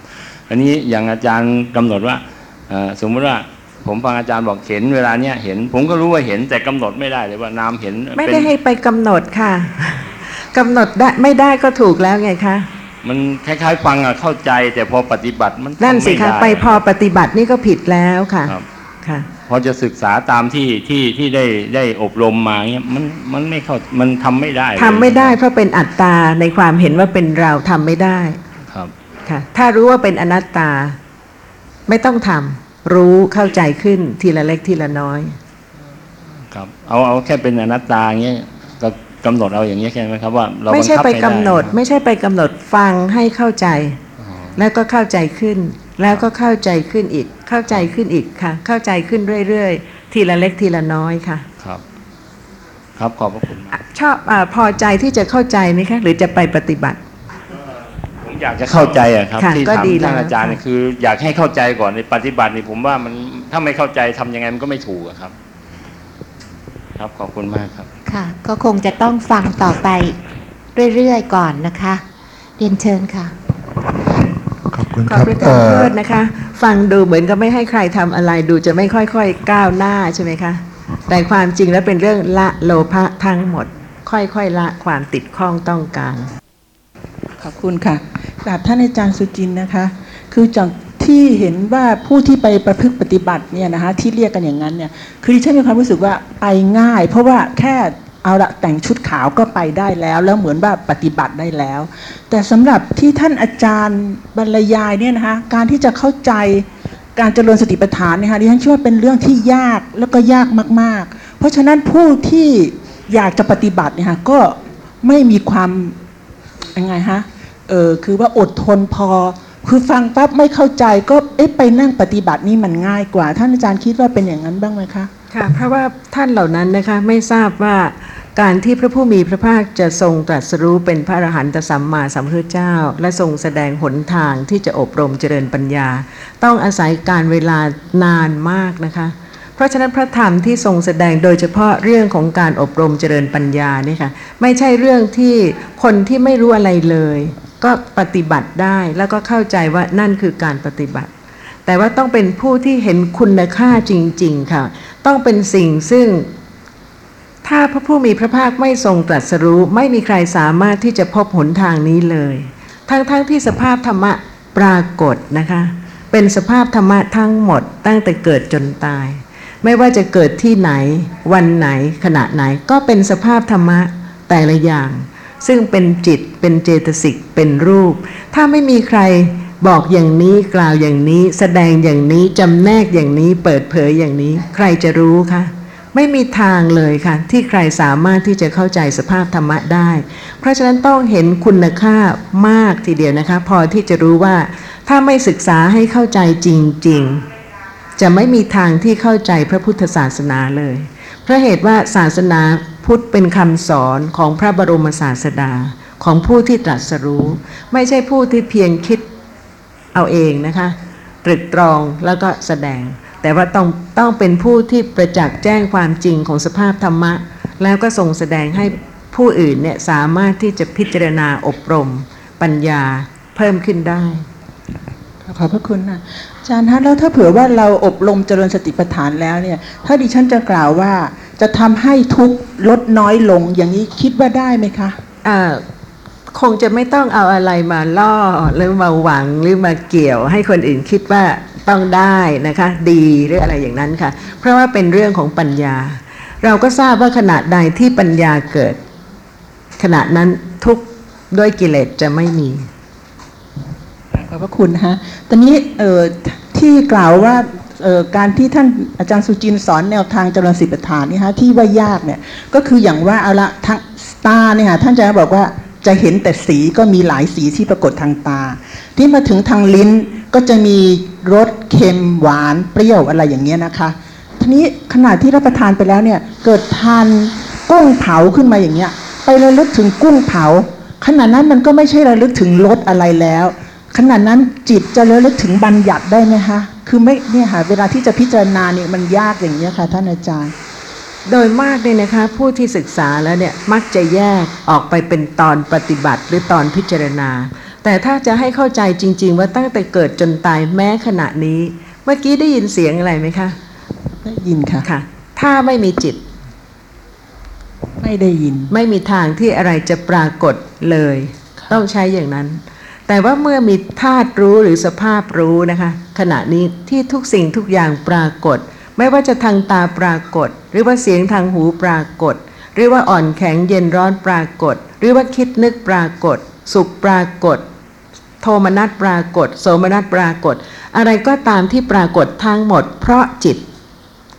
อันนี้อย่างอาจารย์กำหนดว่าเอ่อสมมุติว่าผมฟังอาจารย์บอกเห็นเวลาเนี้ยเห็น ผมก็รู้ว่าเห็นแต่กำหนดไม่ได้เลยว่านามเห็น ไม่เป็นได้ให้ไปกำหนดค่ะกำหนดได้ไม่ได้ก็ถูกแล้วไงคะมันคล้ายๆ ฟังอะเข้าใจ แต่พอปฏิบัติมันนั่นสิทำม่คะด้ไปพอปฏิบัตินี่ก็ผิดแล้วค่ะครับค่ะ พอจะศึกษาตามที่ที่ที่ได้ได้อบรมมาเงี้ยมันมันไม่เข้ามันทำไม่ได้เลยทำไม่ได้เพราะเป็นอัตตาในความเห็นว่าเป็นเราทำไม่ได้ ครับค่ะ ถ้ารู้ว่าเป็นอนัตตา ไม่ต้องทำรู้เข้าใจขึ้นทีละเล็กทีละน้อย ครับเอาเอาแค่เป็นอนัตตาเงี้ยก็กำหนดเอาอย่างเงี้ยแค่ไหมครับว่าเราไม่ใช่บังคับไปด้กำหนด ไม่ใช่ไปกำหนดฟังให้เข้าใจอ๋อแล้วก็เข้าใจขึ้น แล้วก็เข้าใจขึ้นอีก เข้าใจขึ้นอีกค่ะ เข้าใจขึ้นเรื่อยๆ ทีละเล็กทีละน้อยค่ะครับครับขอบพระคุณมากอะชอบอาพอใจที่จะเข้าใจไหมคะ หรือจะไปปฏิบัติผม อยากจะเข้าใจอะครับ ค่ะที่ก็ถามดีท่านแล้วอาจารย์ค่ะเนี่ยคือ อยากให้เข้าใจก่อนในปฏิบัตินี่ผมว่ามันถ้าไม่เข้าใจทำยังไงมันก็ไม่ถูกอะครับ ครับขอบคุณมากครับ ค่ะ ก็คงจะต้องฟังต่อไปเรื่อยๆก่อนนะคะ เรียนเชิญค่ะ ขอบคุณขคอรับประทาเอ่นโทอษนะคะ ฟังดูเหมือนกับไม่ให้ใครทำอะไรดูจะไม่ค่อยๆก้าวหน้าใช่ไหมคะ แต่ความจริงแล้วเป็นเรื่องละโลภะทั้งหมด ค่อยๆละความติดข้องต้องการ ขอบคุณค่ะ กราบท่านอาจารย์สุจินนะคะ คือจากที่เห็นว่าผู้ที่ไปประพฤติปฏิบัติเนี่ยนะคะที่เรียกกันอย่างนั้นเนี่ยคือดิฉันมีความรู้สึกว่าไปง่าย เพราะว่าแค่เอาละแต่งชุดขาวก็ไปได้แล้ว แล้วเหมือนว่าปฏิบัติได้แล้ว แต่สำหรับที่ท่านอาจารย์บรรยายเนี่ยนะคะการที่จะเข้าใจการเจริญสติปัฏฐานเนยคะดิฉันเชื่อว่าเป็นเรื่องที่ยากแล้วก็ยากมาก ๆ เพราะฉะนั้นผู้ที่อยากจะปฏิบัติเนี่ยค่ะก็ไม่มีความยังไงฮะ เออคือว่าอดทนพอ คือฟังปั๊บไม่เข้าใจก็เอ๊ะไปนั่งปฏิบัตินี่มันง่ายกว่า ท่านอาจารย์คิดว่าเป็นอย่างนั้นบ้างไหมคะค่ะเพราะว่าท่านเหล่านั้นนะคะไม่ทราบว่าการที่พระผู้มีพระภาคจะทรงตรัสรู้เป็นพระอรหันตสัมมาสัมพุทธเจ้า และทรงแสดงหนทางที่จะอบรมเจริญปัญญา ต้องอาศัยการเวลานานมากนะคะ เพราะฉะนั้นพระธรรมที่ทรงแสดงโดยเฉพาะเรื่องของการอบรมเจริญปัญญาเนี่ยค่ะไม่ใช่เรื่องที่คนที่ไม่รู้อะไรเลย ก็ปฏิบัติได้แล้วก็เข้าใจว่านั่นคือการปฏิบัติ แต่ว่าต้องเป็นผู้ที่เห็นคุณค่าจริง ๆ ค่ะ ต้องเป็นสิ่งซึ่ง ถ้าพระผู้มีพระภาคไม่ทรงตรัสรู้ ไม่มีใครสามารถที่จะพบหนทางนี้เลย ทั้งๆทที่สภาพธรรมะปรากฏนะคะ เป็นสภาพธรรมะทั้งหมด ตั้งแต่เกิดจนตาย ไม่ว่าจะเกิดที่ไหน วันไหนขณะไหนก็เป็นสภาพธรรมะแต่ละอย่าง ซึ่งเป็นจิตเป็นเจตสิกเป็นรูป ถ้าไม่มีใครบอกอย่างนี้กล่าวอย่างนี้ แสดงอย่างนี้จำแนกอย่างนี้เปิดเผยอย่างนี้ ใครจะรู้คะไม่มีทางเลยค่ะ ที่ใครสามารถที่จะเข้าใจสภาพธรรมะได้ เพราะฉะนั้นต้องเห็นคุณค่ามากทีเดียวนะคะ พอที่จะรู้ว่าถ้าไม่ศึกษาให้เข้าใจจริง ๆ จะไม่มีทางที่เข้าใจพระพุทธศาสนาเลยเพราะเหตุว่าศาสนา พุทธเป็นคำสอนของพระบรมศาสดาของผู้ที่ตรัสรู้ ไม่ใช่ผู้ที่เพียงคิดเอาเองนะคะตรึกตรองแล้วก็แสดง แต่ว่าต้องต้องเป็นผู้ที่ประจักษ์แจ้งความจริงของสภาพธรรมะ แล้วก็ทรงแสดงให้ผู้อื่นเนี่ยสามารถที่จะพิจารณาอบรม ปัญญาเพิ่มขึ้นได้ ขอบพระคุณนะอาจารย์ฮะแล้วถ้าเผื่อว่าเราอบรมเจริญสติปัฏฐานแล้วเนี่ย ถ้าดิฉันจะกล่าวว่า จะทำให้ทุกข์ลดน้อยลงอย่างนี้คิดว่าได้ไหมคะอ่าคงจะไม่ต้องเอาอะไรมาล่อหรือมาหวังหรือมาเกี่ยว ให้คนอื่นคิดว่าต้องได้นะคะ ดีหรืออะไรอย่างนั้นค่ะ เพราะว่าเป็นเรื่องของปัญญา เราก็ทราบว่าขณะใดที่ปัญญาเกิด ขณะนั้นทุกข์ด้วยกิเลสจะไม่มีขอบพระคุณฮะตอนนี้เอ่อที่กล่าวว่าเอ่อ การที่ท่านอาจารย์สุจินสอนแนวทางจริญสิบปัฏฐานนี่ฮะที่ว่ายากเนี่ยก็คืออย่างว่าเอาละทางตาเนี่ยฮะท่านจะบอกว่าจะเห็นแต่สีก็มีหลายสีที่ปรากฏทางตา ที่มาถึงทางลิ้นก็จะมีรสเค็มหวานเปรี้ยวอะไรอย่างเงี้ยนะคะ ทีนี้ขณะที่รับประทานไปแล้วเนี่ยเกิดทานกุ้งเผาขึ้นมาอย่างเงี้ยไประลึกถึงกุ้งเผาขณะนั้นมันก็ไม่ใช่ระลึกถึงรสอะไรแล้ว ขณะนั้นจิตจะระลึกถึงบัญญัติได้ไหมคะคือไม่เนี่ยค่ะเวลาที่จะพิจารณาเนี่ยมันยากอย่างนี้ยค่ะท่านอาจารย์ โดยมากเนี่ยนะคะผู้ที่ศึกษาแล้วเนี่ยมักจะแยกออกไปเป็นตอนปฏิบัติหรือตอนพิจารณา แต่ถ้าจะให้เข้าใจจริง ๆ ว่าตั้งแต่เกิดจนตายแม้ขณะนี้ เมื่อกี้ได้ยินเสียงอะไรไหมคะได้ยินค่ะค่ะ ถ้าไม่มีจิต ไม่ได้ยิน ไม่มีทางที่อะไรจะปรากฏเลย ต้องใช้อย่างนั้น แต่ว่าเมื่อมีธาตุรู้หรือสภาพรู้นะคะ ขณะนี้ที่ทุกสิ่งทุกอย่างปรากฏ ไม่ว่าจะทางตาปรากฏ หรือว่าเสียงทางหูปรากฏ หรือว่าอ่อนแข็งเย็นร้อนปรากฏ หรือว่าคิดนึกปรากฏ สุขปรากฏ โทมนัสปรากฏ โสมนัสปรากฏ อะไรก็ตามที่ปรากฏทั้งหมด เพราะจิต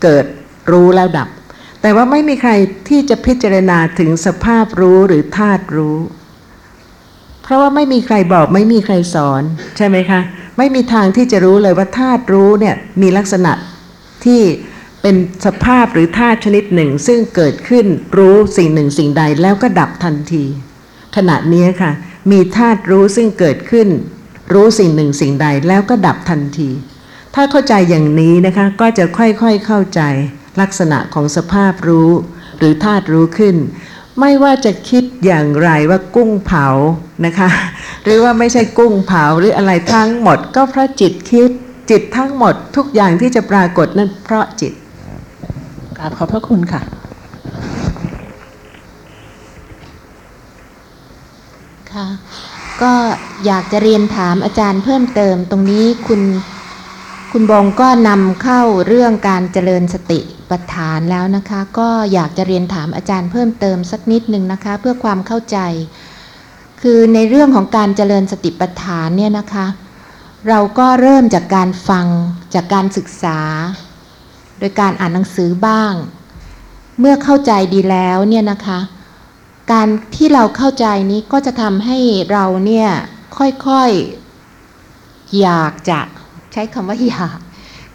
เกิดรู้แล้วดับ แต่ว่าไม่มีใครที่จะพิจารณาถึงสภาพรู้หรือธาตุรู้ เพราะว่าไม่มีใครบอกไม่มีใครสอนใช่ไหมคะ ไม่มีทางที่จะรู้เลยว่าธาตุรู้เนี่ยมีลักษณะที่เป็นสภาพหรือธาตุชนิดหนึ่ง ซึ่งเกิดขึ้นรู้สิ่งหนึ่งสิ่งใดแล้วก็ดับทันที ขณะนี้ค่ะ มีธาตุรู้ซึ่งเกิดขึ้น รู้สิ่งหนึ่งสิ่งใดแล้วก็ดับทันที ถ้าเข้าใจอย่างนี้นะคะก็จะค่อยๆเข้าใจลักษณะของสภาพรู้ หรือธาตุรู้ขึ้น ไม่ว่าจะคิดอย่างไรว่ากุ้งเผานะคะ หรือว่าไม่ใช่กุ้งเผาหรืออะไรทั้งหมด ก็เพราะจิตคิดจิตทั้งหมดทุกอย่างที่จะปรากฏนั่นเพราะจิตกราบขอบพระคุณค่ะ ค่ะ ก็อยากจะเรียนถามอาจารย์เพิ่มเติมตรงนี้คุณ คุณบงก็นำเข้าเรื่องการเจริญสติปัฏฐานแล้วนะคะ ก็อยากจะเรียนถามอาจารย์เพิ่มเติมสักนิดหนึ่งนะคะ เพื่อความเข้าใจ คือในเรื่องของการเจริญสติปัฏฐานเนี่ยนะคะ เราก็เริ่มจากการฟังจากการศึกษา โดยการอ่านหนังสือบ้าง เมื่อเข้าใจดีแล้วเนี่ยนะคะ การที่เราเข้าใจนี้ก็จะทำให้เราเนี่ยค่อยๆอยากจะ ช้คำว่าอยาก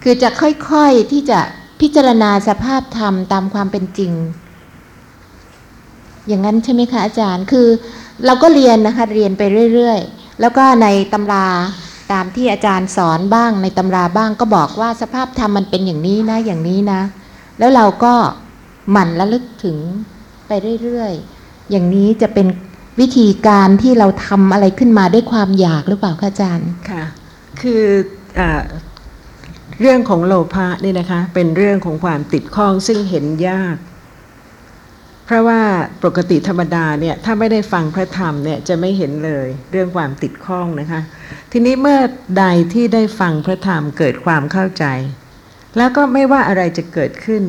คือจะค่อยๆที่จะพิจารณาสภาพธรรมตามความเป็นจริง อย่างนั้นใช่ไหมคะอาจารย์คือเราก็เรียนนะคะเรียนไปเรื่อยๆ แล้วก็ในตำราตามที่อาจารย์สอนบ้างในตำราบ้างก็บอกว่าสภาพธรรมมันเป็นอย่างนี้นะอย่างนี้นะ แล้วเราก็หมั่นระลึกถึงไปเรื่อยๆ อย่างนี้จะเป็นวิธีการที่เราทำอะไรขึ้นมาด้วยความอยากหรือเปล่าคะอาจารย์ค่ะ คือ เรื่องของโลภะนี่นะคะ เป็นเรื่องของความติดข้องซึ่งเห็นยาก เพราะว่าปกติธรรมดาเนี่ยถ้าไม่ได้ฟังพระธรรมเนี่ยจะไม่เห็นเลยเรื่องความติดข้องนะคะ ทีนี้เมื่อใดที่ได้ฟังพระธรรมเกิดความเข้าใจ แล้วก็ไม่ว่าอะไรจะเกิดขึ้น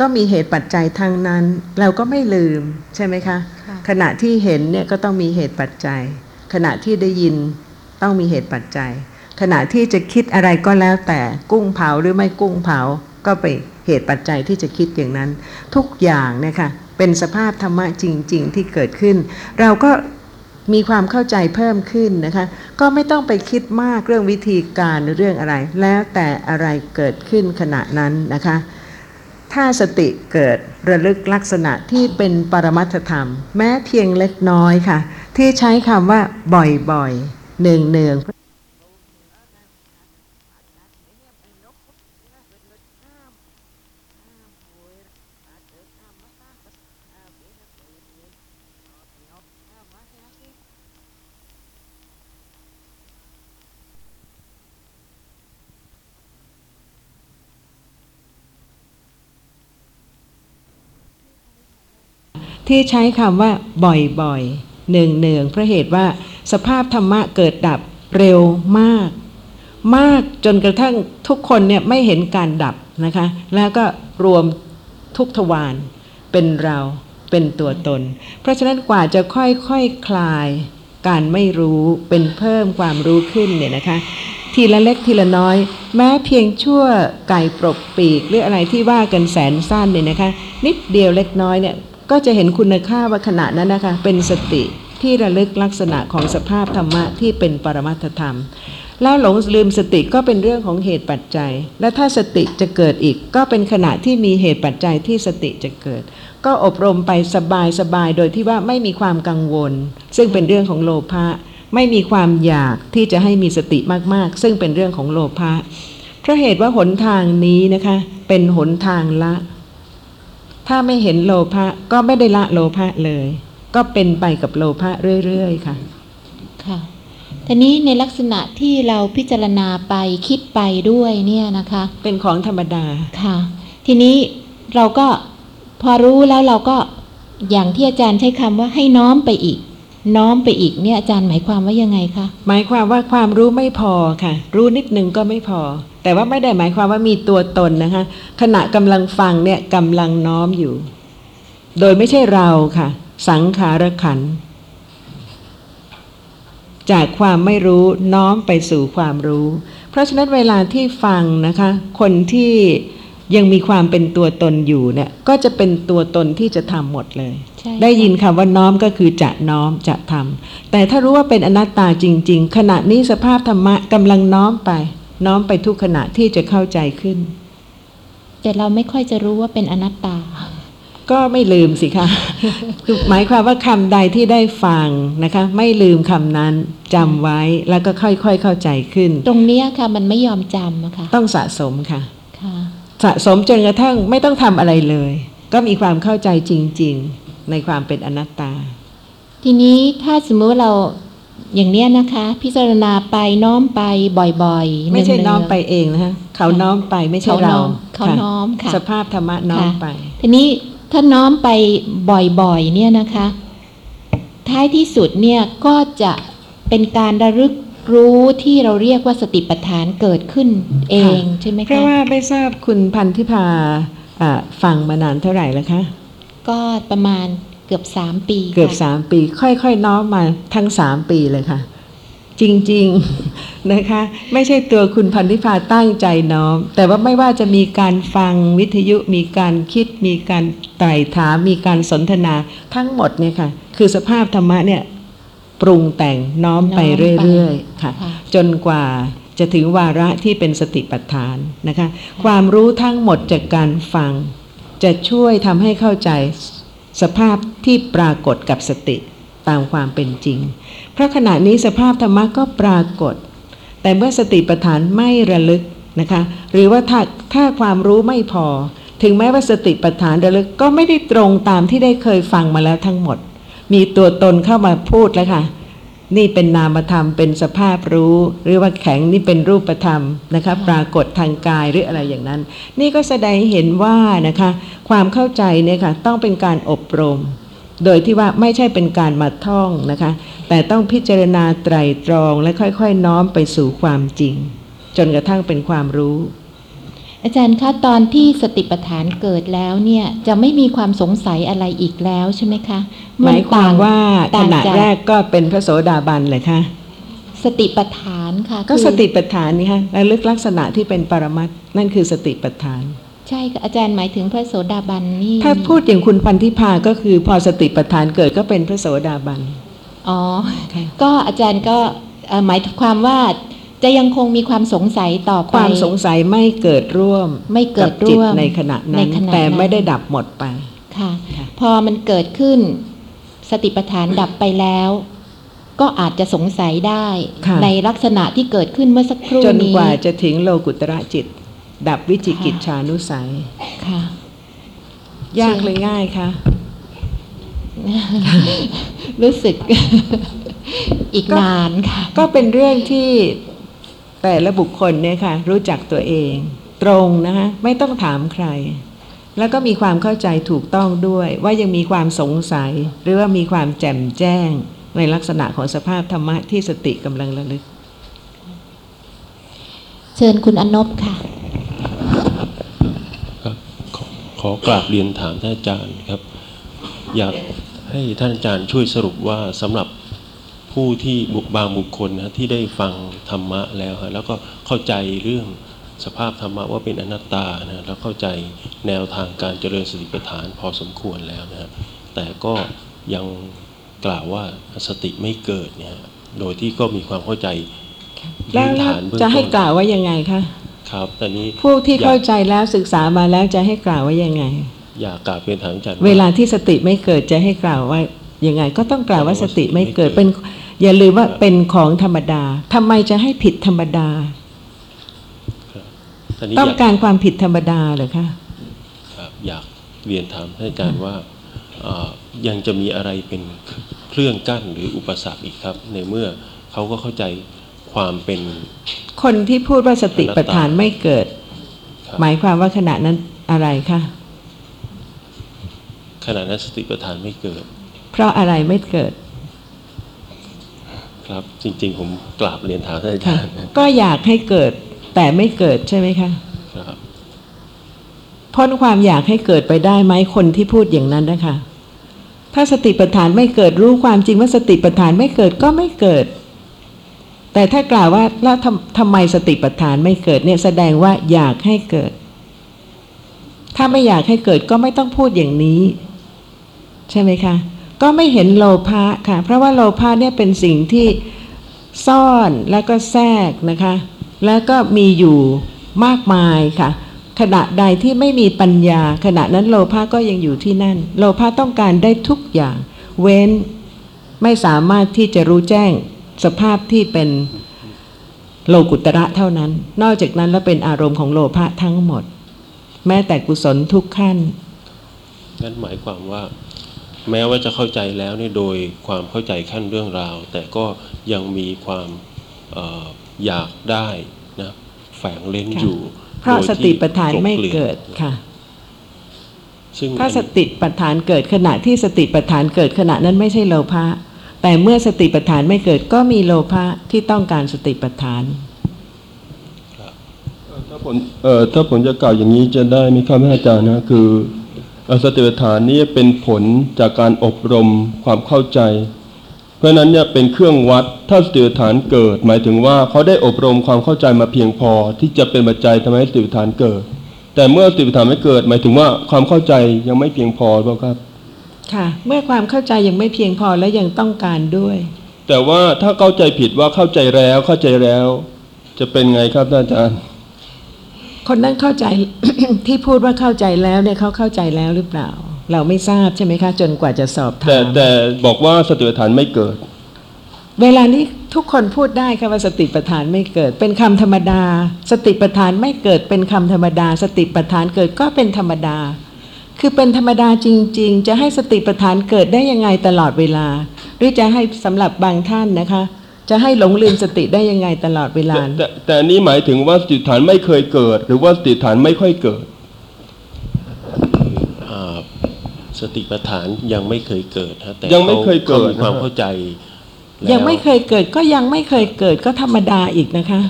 ก็มีเหตุปัจจัยทางนั้น เราก็ไม่ลืมใช่ไหมคะค่ะขณะที่เห็นเนี่ยก็ต้องมีเหตุปัจจัย ขณะที่ได้ยินต้องมีเหตุปัจจัย ขณะที่จะคิดอะไรก็แล้วแต่กุ้งเผาหรือไม่กุ้งเผาก็ไปเหตุปัจจัยที่จะคิดอย่างนั้น ทุกอย่างเนี่ยค่ะเป็นสภาพธรรมะจริง ๆ ที่เกิดขึ้น เราก็มีความเข้าใจเพิ่มขึ้นนะคะ ก็ไม่ต้องไปคิดมากเรื่องวิธีการหรือเรื่องอะไร แล้วแต่อะไรเกิดขึ้นขณะนั้นนะคะ ถ้าสติเกิดระลึกลักษณะที่เป็นปรมัตถธรรม แม้เพียงเล็กน้อยค่ะ ที่ใช้คำว่าบ่อยๆเนืองเนืองๆ ที่ใช้คำว่าบ่อยๆเนืองๆเพราะเหตุว่าสภาพธรรมะเกิดดับเร็วมาก มากจนกระทั่งทุกคนเนี่ยไม่เห็นการดับนะคะ แล้วก็รวมทุกทวารเป็นเราเป็นตัวตน เพราะฉะนั้นกว่าจะค่อยๆคคลาย การไม่รู้เป็นเพิ่มความรู้ขึ้นเนี่ยนะคะ ทีละเล็กทีละน้อย แม้เพียงชั่วไก่ปรบปีกหรืออะไรที่ว่ากันแสนสั้นเนี่ยนะคะ นิดเดียวเล็กน้อยเนี่ย ก็จะเห็นคุณค่าว่าขณะนั้นนะคะ เป็นสติที่ระลึกลักษณะของสภาพธรรมะที่เป็นปรมัตธรรม แล้วหลงลืมสติก็เป็นเรื่องของเหตุปัจจัย และถ้าสติจะเกิดอีก ก็เป็นขณะที่มีเหตุปัจจัยที่สติจะเกิด ก็อบรมไปสบายสบายโดยที่ว่าไม่มีความกังวล ซึ่งเป็นเรื่องของโลภะไม่มีความอยากที่จะให้มีสติมากๆ ซึ่งเป็นเรื่องของโลภะเพราะเหตุว่าหนทางนี้นะคะ เป็นหนทางละ ถ้าไม่เห็นโลภะก็ไม่ได้ละโลภะเลย ก็เป็นไปกับโลภะเรื่อยๆค่ะค่ะทีนี้ในลักษณะที่เราพิจารณาไปคิดไปด้วยเนี่ยนะคะ เป็นของธรรมดาค่ะ ทีนี้เราก็พอรู้แล้วเราก็อย่างที่อาจารย์ใช้คำว่าให้น้อมไปอีก น้อมไปอีกเนี่ยอาจารย์หมายความว่ายังไงคะหมายความว่าความรู้ไม่พอค่ะ รู้นิดนึงก็ไม่พอ แต่ว่าไม่ได้หมายความว่ามีตัวตนนะคะขณะกำลังฟังเนี่ยกำลังน้อมอยู่ โดยไม่ใช่เราค่ะ สังขารขันธ์จากความไม่รู้น้อมไปสู่ความรู้ เพราะฉะนั้นเวลาที่ฟังนะคะ คนที่ยังมีความเป็นตัวตนอยู่เนี่ยก็จะเป็นตัวตนที่จะทำหมดเลยใช่ค่ะได้ยินคำว่าน้อมก็คือจะน้อมจะทำแต่ถ้ารู้ว่าเป็นอนัตตาจริง ๆ ขณะนี้สภาพธรรมะกำลังน้อมไป น้อมไปทุกขณะที่จะเข้าใจขึ้น แต่เราไม่ค่อยจะรู้ว่าเป็นอนัตตา ก็ไม่ลืมสิคะคือหมายความว่าคำใดที่ได้ฟังนะคะ ไม่ลืมคำนั้นจำไว้แล้วก็ค่อยๆเข้าใจขึ้น ตรงเนี้ยค่ะ มันไม่ยอมจำอะค่ะต้องสะสมค่ะค่ะสะสมจนกระทั่งไม่ต้องทำอะไรเลย ก็มีความเข้าใจจริง ๆ ในความเป็นอนัตตา ทีนี้ถ้าสมมติว่าเรา อย่างเนี้ยนะคะ พิจารณาไปน้อมไปบ่อยๆ ไม่ใช่เงๆน้อมไปเองนะคะเขาน้อมไปไม่ใช่เขาน้เราอมเขาค่ะน้อมค่ะสภาพธรรมะน้อมค่ะไป ทีนี้ถ้าน้อมไปบ่อยๆ เนี่ยนะคะ ท้ายที่สุดเนี่ยก็จะเป็นการระลึกรู้ที่เราเรียกว่าสติปัฏฐานเกิดขึ้นเองใช่ไหมเพราะคะว่าไม่ทราบคุณพันธิพาอ่าฟังมานานเท่าไหร่แล้วคะก็ประมาณ เกือบสามปีเกือบค่ะสามปี ค่อยๆน้อมมาทั้งสามปีเลยค่ะ จริงๆนะคะ ไม่ใช่ตัวคุณพันธิพาตั้งใจน้อม แต่ว่าไม่ว่าจะมีการฟังวิทยุมีการคิด มีการไต่ถามมีการสนทนาทั้งหมดเนี่ยค่ะ คือสภาพธรรมะเนี่ยปรุงแต่งน้อมไปเรื่อยๆค่ะค่ะจนกว่าจะถึงวาระที่เป็นสติปัฏฐานนะคะ ความรู้ทั้งหมดจากการฟัง จะช่วยทำให้เข้าใจ สภาพที่ปรากฏกับสติตามความเป็นจริง เพราะขณะนี้สภาพธรรมะก็ปรากฏ แต่เมื่อสติปัฏฐานไม่ระลึกนะคะ หรือว่าถ้าถ้าความรู้ไม่พอ ถึงแม้ว่าสติปัฏฐานระลึกก็ไม่ได้ตรงตามที่ได้เคยฟังมาแล้วทั้งหมด มีตัวตนเข้ามาพูดแล้วค่ะ นี่เป็นนามธรรมเป็นสภาพรู้ หรือว่าแข็งนี่เป็นรูปธรรมนะคะปรากฏทางกายหรืออะไรอย่างนั้น นี่ก็แสดงเห็นว่านะคะความเข้าใจเนี่ยค่ะต้องเป็นการอบรม โดยที่ว่าไม่ใช่เป็นการมาท่องนะคะ แต่ต้องพิจารณาไตรตรองและค่อยๆ น้อมไปสู่ความจริง จนกระทั่งเป็นความรู้ อาจารย์คะตอนที่สติปัฏฐานเกิดแล้วเนี่ยจะไม่มีความสงสัยอะไรอีกแล้วใช่ไหมคะหมายความว่าขต่างณะจากแรกก็เป็นพระโสดาบันเลยค่ะสติปัฏฐานค่ะ ก็คือสติปัฏฐานนี่ค่ะระลึกลักษณะที่เป็นปรมัตถ์นั่นคือสติปัฏฐาน ใช่ค่ะอาจารย์หมายถึงพระโสดาบันนี่ถ้าพูดอย่างคุณพันธิพาก็คือพอสติปัฏฐานเกิดก็เป็นพระโสดาบันอ๋อค่ะก็อาจารย์ก็เอ่อหมายความว่า จะยังคงมีความสงสัยต่อไป ความสงสัยไม่เกิดร่วม ไม่เกิดบจิตร่วมในขณะในนั้นขณะแต่ไม่นั้นได้ดับหมดไปค่ะค่ะ พอมันเกิดขึ้น สติปัฏฐานดับไปแล้ว ก็อาจจะสงสัยได้ค่ะในลักษณะที่เกิดขึ้นเมื่อสักครู่จนนี้กว่าจะถึงโลกุตระจิต ดับวิจิกิจฉานุสัยค่ะ ยากเลยง่ายคะรู้สึกอีกนานค่ะ ก็เป็นเรื่องที่ แต่ละบุคคลเนี่ยค่ะรู้จักตัวเอง ตรงนะคะไม่ต้องถามใคร แล้วก็มีความเข้าใจถูกต้องด้วย ว่ายังมีความสงสัย หรือว่ามีความแจ่มแจ้ง ในลักษณะของสภาพธรรมะที่สติกำลังระลึก เชิญคุณอนบค่ะครับขอขอกราบเรียนถามท่านอาจารย์ครับ อยากให้ท่านอาจารย์ช่วยสรุปว่าสำหรับ ผู้ที่บุกบางบุคคลนะที่ได้ฟังธรรมะแล้วฮะแล้วก็เข้าใจเรื่องสภาพธรรมะว่าเป็นอนัตตานะแล้วเข้าใจแนวทางการเจริญสติปัฏฐานพอสมควรแล้วนะฮะแต่ก็ยังกล่าวว่าสติไม่เกิดเนี่ยฮะโดยที่ก็มีความเข้าใจแล้วพื้นแล้วฐานเบื้องจะให้ต้นกล่าวว่ายังไงคะครับตอนนี้ผู้ที่อยากเข้าใจแล้วศึกษามาแล้วจะให้กล่าวว่ายังไง อยากกราบเรียนถามอาจารย์เวลาที่สติไม่เกิดจะให้กล่าวว่ายังไง ก็ต้องกล่าวว่าสติไม่เกิดไม่เกิดเป็น อย่าลืมว่าเป็นของธรรมดาทำไมจะให้ผิดธรรมดาตอนนี้ต้องอยากการความผิดธรรมดาเหรอคะครับอยากเรียนถามท่านอาจารย์ว่าเอ่อยังจะมีอะไรเป็นเครื่องกั้นหรืออุปสรรคอีกครับ ในเมื่อเขาก็เข้าใจความเป็น คนที่พูดว่าสติปัฏฐานไม่เกิดครับหมายความว่าขณะนั้นอะไรคะขณะนั้นสติปัฏฐานไม่เกิด เพราะอะไรไม่เกิด ครับ จริง ๆ ผมกราบเรียนถามท่านอาค่ะจารย์ก็อยากให้เกิดแต่ไม่เกิดใช่ไหมคะครับพ้นความอยากให้เกิดไปได้ไหมคนที่พูดอย่างนั้นนะคะ ถ้าสติปัฏฐานไม่เกิดรู้ความจริงว่าสติปัฏฐานไม่เกิดก็ไม่เกิด แต่ถ้ากล่าวว่าแล้วทำทำไมสติปัฏฐานไม่เกิดเนี่ยแสดงว่าอยากให้เกิด ถ้าไม่อยากให้เกิดก็ไม่ต้องพูดอย่างนี้ ใช่ไหมคะ ก็ไม่เห็นโลภะค่ะ เพราะว่าโลภะเนี่ยเป็นสิ่งที่ซ่อนแล้วก็แทรกนะคะ แล้วก็มีอยู่มากมายค่ะ ขณะใดที่ไม่มีปัญญา ขณะนั้นโลภะก็ยังอยู่ที่นั่น โลภะต้องการได้ทุกอย่าง เว้นไม่สามารถที่จะรู้แจ้งสภาพที่เป็นโลกุตระเท่านั้น นอกจากนั้นแล้วเป็นอารมณ์ของโลภะทั้งหมด แม้แต่กุศลทุกขั้นงั้นหมายความว่า แม้ว่าจะเข้าใจแล้วเนี่ยโดยความเข้าใจขั้นเรื่องราว แต่ก็ยังมีความเอออยากได้นะแฝงเล่นค่ะอยู่เพราะโดยสที่ติปัฏฐานไม่กลบกลื่อนเกิดค่ะซึ่งถ้าอันสติปัฏฐานเกิดขณะที่สติปัฏฐานเกิดขณะนั้นไม่ใช่โลภะแต่เมื่อสติปัฏฐานไม่เกิดก็มีโลภะที่ต้องการสติปัฏฐานถ้าผมเอ่อถ้าผมจะกล่าวอย่างนี้จะได้ไหมครับท่านอาจารย์นะคือเอ่อ สติปัฏฐานนี้เป็นผลจากการอบรมความเข้าใจ เพราะฉะนั้นเนี่ยเป็นเครื่องวัดถ้าสติปัฏฐานเกิด หมายถึงว่าเขาได้อบรมความเข้าใจมาเพียงพอ ที่จะเป็นปัจจัยทำให้สติปัฏฐานเกิด แต่เมื่อสติปัฏฐานไม่เกิด หมายถึงว่าความเข้าใจยังไม่เพียงพอหรือเปล่าครับ ค่ะ เมื่อความเข้าใจยังไม่เพียงพอและยังต้องการด้วย แต่ว่าถ้าเข้าใจผิดว่าเข้าใจแล้วเข้าใจแล้ว จะเป็นไงครับท่านอาจารย์ คนนั้นเข้าใจ ที่พูดว่าเข้าใจแล้วเนี่ยเขาเข้าใจแล้วหรือเปล่า เราไม่ทราบใช่ไหมคะ จนกว่าจะสอบถาแต่มแต่บอกว่าสติปัฏฐานไม่เกิด เวลานี้ทุกคนพูดได้ค่ะว่าสติปัฏฐานไม่เกิด เป็นคำธรรมดา สติปัฏฐานไม่เกิดเป็นคำธรรมดา สติปัฏฐานเกิดก็เป็นธรรมดา คือเป็นธรรมดาจริง ๆ จะให้สติปัฏฐานเกิดได้ยังไงตลอดเวลา หรือจะให้สำหรับบางท่านนะคะ จะให้หลงลืมสติได้ยังไงตลอดเวลา แต่แต่แต่อันนี้หมายถึงว่าสติปัฏฐานไม่เคยเกิด หรือว่าสติปัฏฐานไม่ค่อยเกิดอ่าสติปัฏฐานยังไม่เคยเกิดฮะแต่ยังไม่เคยเกิดขามีความนะฮะเข้าใจแล้วยังไม่เคยเกิดก็ยังไม่เคยเกิดก็ธรรมดาอีกนะคะ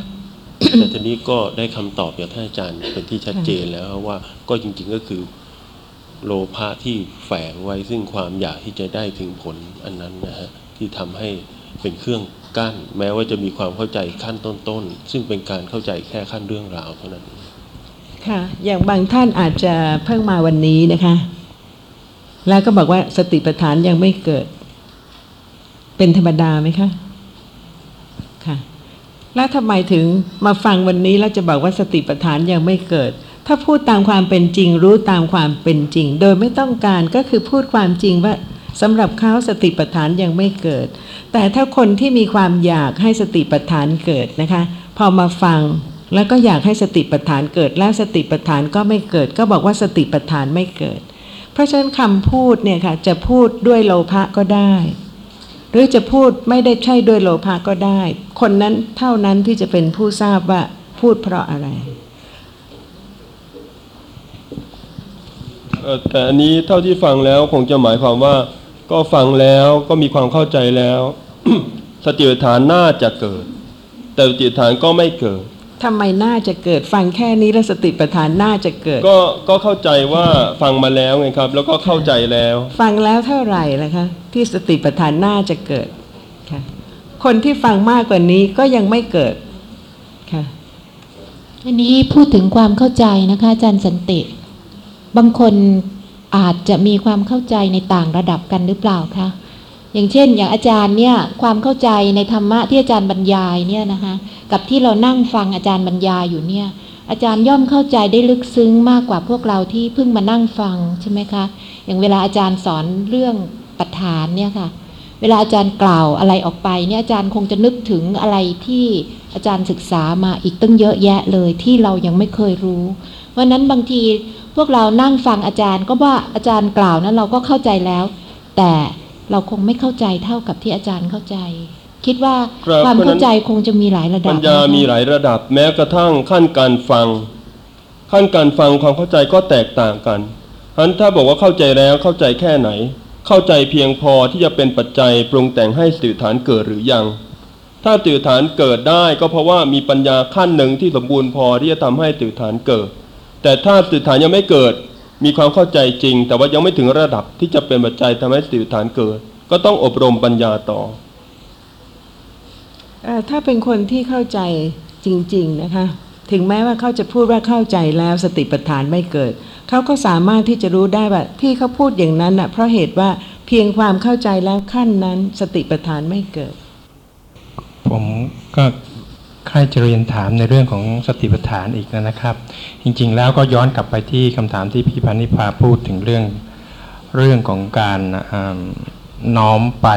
แต่ทีนี้ก็ได้คำตอบจากท่านอาจารย์เป็นที่ชัดเจนแล้วว่าก็จริง ๆก็คือโลภะที่แฝงไว้ซึ่งความอยากที่จะได้ถึงผลอันนั้นนะฮะที่ทำให้เป็นเครื่อง กั้น แม้ว่าจะมีความเข้าใจขั้นต้นๆ ซึ่งเป็นการเข้าใจแค่ขั้นเรื่องราวเท่านั้น ค่ะ อย่างบางท่านอาจจะเพิ่งมาวันนี้นะคะ แล้วก็บอกว่าสติปัฏฐานยังไม่เกิด เป็นธรรมดาไหมคะ ค่ะ แล้วทำไมถึงมาฟังวันนี้แล้วจะบอกว่าสติปัฏฐานยังไม่เกิดถ้าพูดตามความเป็นจริงรู้ตามความเป็นจริง โดยไม่ต้องการก็คือพูดความจริงว่า สำหรับเขาสติปัฏฐานยังไม่เกิด แต่ถ้าคนที่มีความอยากให้สติปัฏฐานเกิดนะคะ พอมาฟังแล้วก็อยากให้สติปัฏฐานเกิด แล้วสติปัฏฐานก็ไม่เกิด ก็บอกว่าสติปัฏฐานไม่เกิด เพราะฉะนั้นคำพูดเนี่ยค่ะจะพูดด้วยโลภะก็ได้ หรือจะพูดไม่ได้ใช่ด้วยโลภะก็ได้ คนนั้นเท่านั้นที่จะเป็นผู้ทราบว่าพูดเพราะอะไรเออแต่อันนี้เท่าที่ฟังแล้วคงจะหมายความว่า ก็ฟังแล้วก็มีความเข้าใจแล้ว สติปัฏฐานน่าจะเกิด แต่สติปัฏฐานก็ไม่เกิดทำไมน่าจะเกิดฟังแค่นี้แล้วสติปัฏฐานน่าจะเกิด ก็ก็เข้าใจว่าฟังมาแล้วไงครับ แล้วก็เข้าใจแล้ว ฟังแล้วเท่าไหร่ล่ะคะ ที่สติปัฏฐานน่าจะเกิดค่ะคนที่ฟังมากกว่านี้ก็ยังไม่เกิดค่ะอันนี้พูดถึงความเข้าใจนะคะอาจารย์สันติ บางคน อาจจะมีความเข้าใจในต่างระดับกันหรือเปล่าคะอย่างเช่น อย่างอาจารย์เนี่ยความเข้าใจในธรรมะที่อาจารย์บรรยายเนี่ยนะคะกับที่เรานั่งฟังอาจารย์บรรยายอยู่เนี่ยอาจารย์ย่อมเข้าใจได้ลึกซึ้งมากกว่าพวกเราที่เพิ่งมานั่งฟังใช่ไหมคะอย่างเวลาอาจารย์สอนเรื่องปัฏฐานเนี่ยค่ะ เวลาอาจารย์กล่าวอะไรออกไปเนี่ยอาจารย์คงจะนึกถึงอะไรที่อาจารย์ศึกษามาอีกตั้งเยอะแยะเลยที่เรายังไม่เคยรู้ เพราะฉะนั้นบางที พวกเรานั่งฟังอาจารย์ก็ว่าอาจารย์กล่าวนั้นเราก็เข้าใจแล้ว แต่เราคงไม่เข้าใจเท่ากับที่อาจารย์เข้าใจ คิดว่าครับความเพราะฉะนั้นเข้าใจคงจะมีหลายระดับปัญญานะคะมีหลายระดับ แม้กระทั่งขั้นการฟัง ขั้นการฟังความเข้าใจก็แตกต่างกันฉะนั้นถ้าบอกว่าเข้าใจแล้วเข้าใจแค่ไหน เข้าใจเพียงพอที่จะเป็นปัจจัยปรุงแต่งให้สติปัฏฐานเกิดหรือยัง ถ้าสติปัฏฐานเกิดได้ก็เพราะว่ามีปัญญาขั้นหนึ่งที่สมบูรณ์พอที่จะทำให้สติปัฏฐานเกิด แต่ถ้าสติปัฏฐานยังไม่เกิด มีความเข้าใจจริง แต่ว่ายังไม่ถึงระดับที่จะเป็นปัจจัยทำให้สติปัฏฐานเกิด ก็ต้องอบรมปัญญาต่อเอ่อถ้าเป็นคนที่เข้าใจจริง ๆ นะคะ ถึงแม้ว่าเขาจะพูดว่าเข้าใจแล้วสติปัฏฐานไม่เกิด เขาก็สามารถที่จะรู้ได้ว่าที่เขาพูดอย่างนั้นน่ะเพราะเหตุว่าเพียงความเข้าใจแล้วขั้นนั้น สติปัฏฐานไม่เกิด ผมก็ ใครจะเรียนถามในเรื่องของสติปัฏฐานอีกนะครับ จริงๆแล้วก็ย้อนกลับไปที่คำถามที่พี่พันนิพาพูดถึงเรื่องเรื่องของการน้อมไป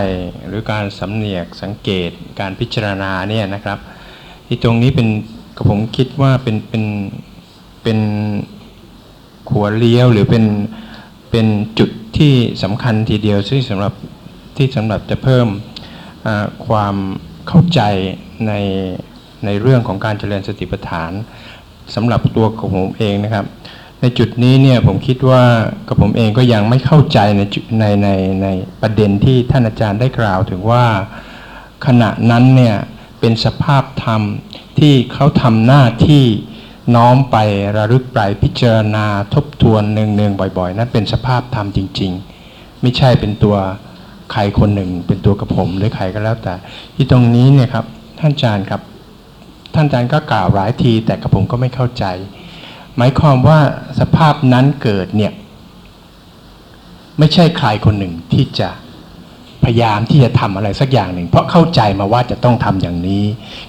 หรือการสำเนียกสังเกตการพิจารณาเนี่ยนะครับ ที่ตรงนี้เป็นกับผมคิดว่าเป็นเป็นเป็นขัวเลี้ยวหรือเป็นเป็นจุดที่สำคัญทีเดียวซึ่งสำหรับที่สำหรับจะเพิ่มความเข้าใจใน ในเรื่องของการเจริญสติปัฏฐานสำหรับตัวของผมเองนะครับ ในจุดนี้เนี่ยผมคิดว่ากับผมเองก็ยังไม่เข้าใจในในในในประเด็นที่ท่านอาจารย์ได้กล่าวถึงว่าขณะนั้นเนี่ยเป็นสภาพธรรมที่เขาทำหน้าที่น้อมไประลึกไปพิจารณาทบทวนเนืองๆบ่อยๆ นั่นเป็นสภาพธรรมจริง ๆ ไม่ใช่เป็นตัวใครคนหนึ่ง เป็นตัวกับผมหรือใครก็แล้วแต่ ที่ตรงนี้เนี่ยครับท่านอาจารย์ครับ ท่านอาจารย์ก็กล่าวหลายที แต่กับผมก็ไม่เข้าใจ หมายความว่าสภาพนั้นเกิดเนี่ย ไม่ใช่ใครคนหนึ่งที่จะพยายามที่จะทำอะไรสักอย่างหนึ่ง เพราะเข้าใจมาว่าจะต้องทำอย่างนี้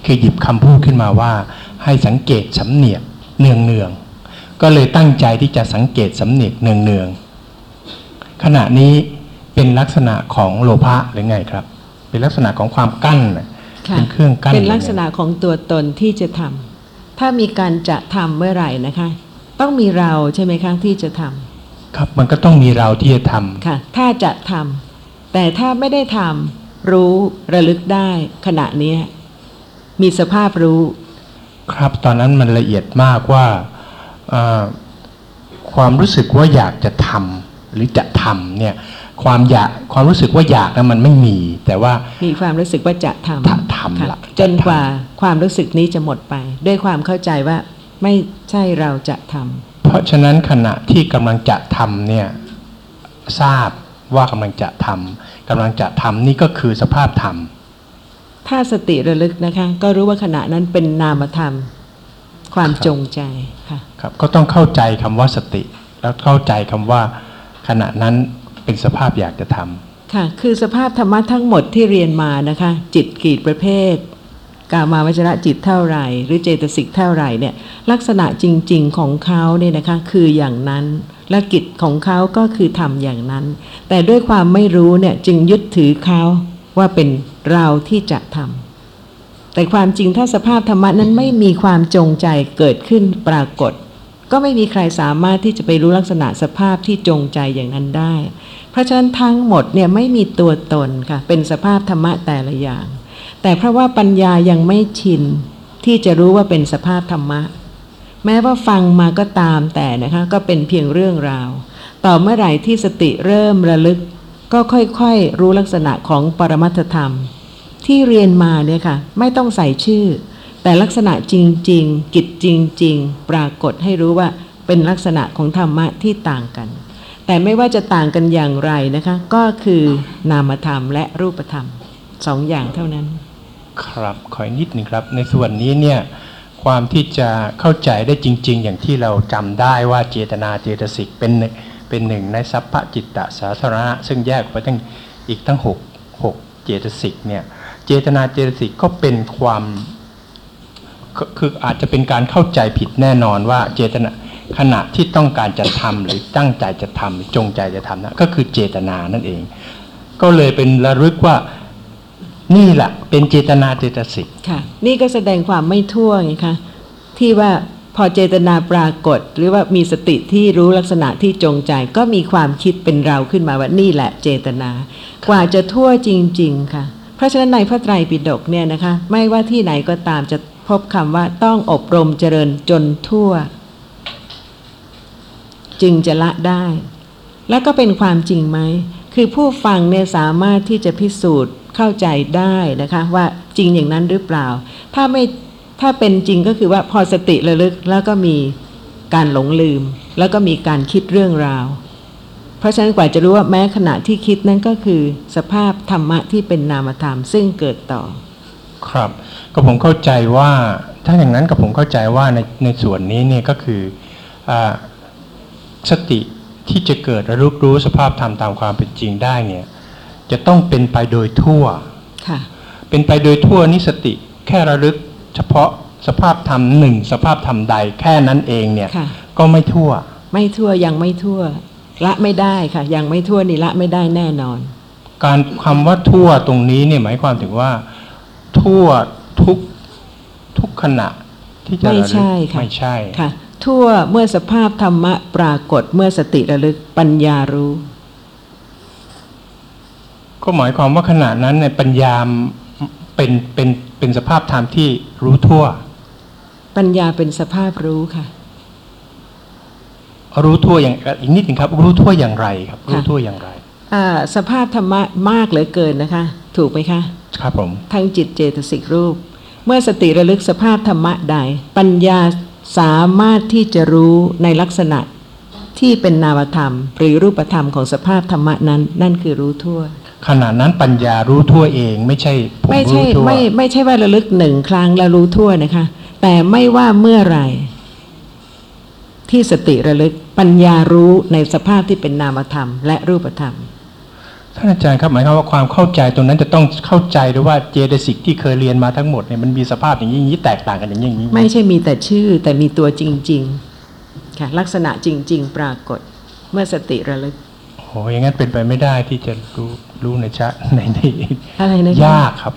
คือหยิบคำพูดขึ้นมาว่า ให้สังเกตสำเนียกเนืองเนืองก็เลยตั้งใจที่จะสังเกตสำเนียกเนืองเนืองขณะนี้เป็นลักษณะของโลภะหรือไงครับ เป็นลักษณะของความกั้น เป็นเครื่องกั้นเป็นลักษณะของตัวตนที่จะทำถ้ามีการจะทำเมื่อไหร่นะคะ ต้องมีเราใช่ไหมคะที่จะทครับมันก็ต้องมีเราที่จะทำค่ะ ถ้าจะทำแต่ถ้าไม่ได้ทำรู้ระลึกได้ขณะเนี้ยมีสภาพรู้ ครับตอนนั้นมันละเอียดมากว่าเอ่อความรู้สึกว่าอยากจะทำหรือจะทำเนี่ย ความอยากความรู้สึกว่าอยากนะมันไม่มี แต่ว่ามีความรู้สึกว่าจะทถ้าทำำค่ะละจนกว่าความรู้สึกนี้จะหมดไป ด้วยความเข้าใจว่าไม่ใช่เราจะทำเพราะฉะนั้นขณะที่กำลังจะทำเนี่ยทราบว่ากำลังจะทำกำลังจะทำนี่ก็คือสภาพธรรมถ้าสติระลึกนะคะ ก็รู้ว่าขณะนั้นเป็นนามธรรม ความจงใจค่ะครับก็ต้องเข้าใจคำว่าสติ แล้วเข้าใจคำว่าขณะนั้น เป็นสภาพอยากจะทำค่ะ คือสภาพธรรมะทั้งหมดที่เรียนมานะคะ จิตกี่ประเภท กามาวจระจิตเท่าไหร่ หรือเจตสิกเท่าไหร่เนี่ย ลักษณะจริง ๆของเขาเนี่ยนะคะ คืออย่างนั้นและกิจของเขาก็คือทำอย่างนั้น แต่ด้วยความไม่รู้เนี่ยจึงยึดถือเขาว่าเป็นเราที่จะทำแต่ความจริงถ้าสภาพธรรมะนั้นไม่มีความจงใจเกิดขึ้นปรากฏ ก็ไม่มีใครสามารถที่จะไปรู้ลักษณะสภาพที่จงใจอย่างนั้นได้ เพราะฉะนั้นทั้งหมดเนี่ยไม่มีตัวตนค่ะ เป็นสภาพธรรมะแต่ละอย่าง แต่เพราะว่าปัญญายังไม่ชินที่จะรู้ว่าเป็นสภาพธรรมะ แม้ว่าฟังมาก็ตามแต่นะคะก็เป็นเพียงเรื่องราว ต่อเมื่อไหร่ที่สติเริ่มระลึก ก็ค่อยๆรู้ลักษณะของปรมัตธรรม ที่เรียนมาเนี่ยค่ะ ไม่ต้องใส่ชื่อ แต่ลักษณะจริง ๆ กิจจริง ๆ ปรากฏให้รู้ว่าเป็นลักษณะของธรรมะที่ต่างกัน แต่ไม่ว่าจะต่างกันอย่างไรนะคะ ก็คือนามธรรมและรูปธรรมสองอย่างเท่านั้น ครับขออีกนิดหนึ่งครับ ในส่วนนี้เนี่ยความที่จะเข้าใจได้จริง ๆ อย่างที่เราจำได้ว่าเจตนาเจตสิกเป็นเป็นหนึ่งในสัพพจิตตสาธารณะซึ่งแยกไปตั้งอีกตั้งหกเจตสิกเนี่ยเจตนาเจตสิกก็เป็นความคืออาจจะเป็นการเข้าใจผิดแน่นอนว่าเจตนา ขณะที่ต้องการจะทำหรือตั้งใจจะทำหรือจงใจจะทำนะก็คือเจตนานั่นเอง ก็เลยเป็นระลึกว่านี่แหละเป็นเจตนาเจตสิกค่ะ นี่ก็แสดงความไม่ทั่วไงคะที่ว่าพอเจตนาปรากฏ หรือว่ามีสติที่รู้ลักษณะที่จงใจ ก็มีความคิดเป็นเราขึ้นมาว่านี่แหละเจตนา กว่าจะทั่วจริง ๆ ค่ะ เพราะฉะนั้นในพระไตรปิฎกเนี่ยนะคะ ไม่ว่าที่ไหนก็ตามจะพบคำว่าต้องอบรมเจริญจนทั่ว จึงจะละได้ แล้วก็เป็นความจริงไหม คือผู้ฟังเนี่ยสามารถที่จะพิสูจน์เข้าใจได้นะคะว่าจริงอย่างนั้นหรือเปล่า ถ้าไม่ถ้าเป็นจริงก็คือว่าพอสติระลึกแล้วก็มีการหลงลืม แล้วก็มีการคิดเรื่องราว เพราะฉะนั้นกว่าจะรู้ว่าแม้ขณะที่คิดนั้นก็คือ สภาพธรรมะที่เป็นนามธรรมซึ่งเกิดต่อ ครับ ก็ผมเข้าใจว่าถ้าอย่างนั้นก็ผมเข้าใจว่าในในส่วนนี้เนี่ยก็คืออา สติที่จะเกิดระลึกรู้สภาพธรรมตามความเป็นจริงได้เนี่ย จะต้องเป็นไปโดยทั่วค่ะเป็นไปโดยทั่วนี่สติแค่ระลึกเฉพาะสภาพธรรมหนึ่งสภาพธรรมใดแค่นั้นเองเนี่ยค่ะก็ไม่ทั่ว ไม่ทั่วยังไม่ทั่ว ละไม่ได้ค่ะ ยังไม่ทั่วนี่ละไม่ได้แน่นอน การคำว่าทั่วตรงนี้เนี่ยหมายความถึงว่า ทั่วทุกทุกขณะที่จะไม่ระลึกใช่ค่ะไม่ใช่ค่ะ ทั่วเมื่อสภาพธรรมะปรากฏเมื่อสติระลึกปัญญารู้ ก็หมายความว่าขณะนั้นในยปัญญาเป็นเป็นเป็นสภาพธรรมที่รู้ทั่ว ปัญญาเป็นสภาพรู้ค่ะ รู้ทั่วอย่างอีกนิดหนึ่งครับ รู้ทั่วอย่างไรครับ รู้ทั่วอย่างไรอ่าสภาพธรรมะมากเหลือเกินนะคะ ถูกไหมคะ ครับผมทั้งจิตเจตสิกรูป เมื่อสติระลึกสภาพธรรมะใดปัญญา สามารถที่จะรู้ในลักษณะที่เป็นนามธรรม หรือรูปธรรมของสภาพธรรมะนั้น นั่นคือรู้ทั่ว ขณะนั้นปัญญารู้ทั่วเองไม่ใช่ผมไม่ใช่รู้ทั่วไม่ไม่ใช่ว่าระลึกหนึ่งครั้งแล้วรู้ทั่วนะคะ แต่ไม่ว่าเมื่อไหร่ ที่สติระลึกปัญญารู้ในสภาพที่เป็นนามธรรม และรูปธรรม ท่านอาจารย์ครับหมายความว่าความเข้าใจตรงนั้นจะต้องเข้าใจด้วยว่าเจตสิกที่เคยเรียนมาทั้งหมดเนี่ยมันมีสภาพอย่างนี้อย่างนี้แตกต่างกันอย่างนี้อย่างนี้ไม่ใช่มีแต่ชื่อแต่มีตัวจริง ๆ ค่ะ ลักษณะจริง ๆ ปรากฏเมื่อสติระลึกโอ้โหอย่างนั้นเป็นไปไม่ได้ที่จะรู้รู้ในชะในในอะไรนะคะยากครับ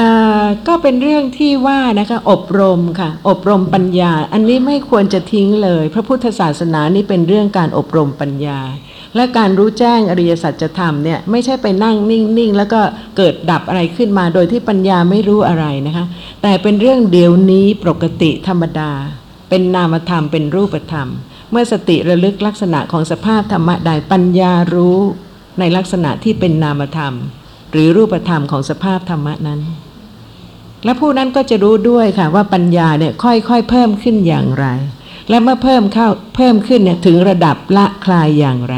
อ่าอก็เป็นเรื่องที่ว่านะคะอบรมค่ะ อบรมปัญญา อันนี้ไม่ควรจะทิ้งเลย พระพุทธศาสนานี่เป็นเรื่องการอบรมปัญญา และการรู้แจ้งอริยสัจธรรมเนี่ยไม่ใช่ไปนั่งนิ่งๆ แล้วก็เกิดดับอะไรขึ้นมาโดยที่ปัญญาไม่รู้อะไรนะคะ แต่เป็นเรื่องเดี๋ยวนี้ปกติธรรมดา เป็นนามธรรมเป็นรูปธรรม เมื่อสติระลึกลักษณะของสภาพธรรมะใดปัญญารู้ในลักษณะที่เป็นนามธรรม หรือรูปธรรมของสภาพธรรมะนั้น และผู้นั้นก็จะรู้ด้วยค่ะว่าปัญญาเนี่ยค่อยๆเพิ่มขึ้นอย่างไร และเมื่อเพิ่มเข้าเพิ่มขึ้นเนี่ยถึงระดับละคลายอย่างไร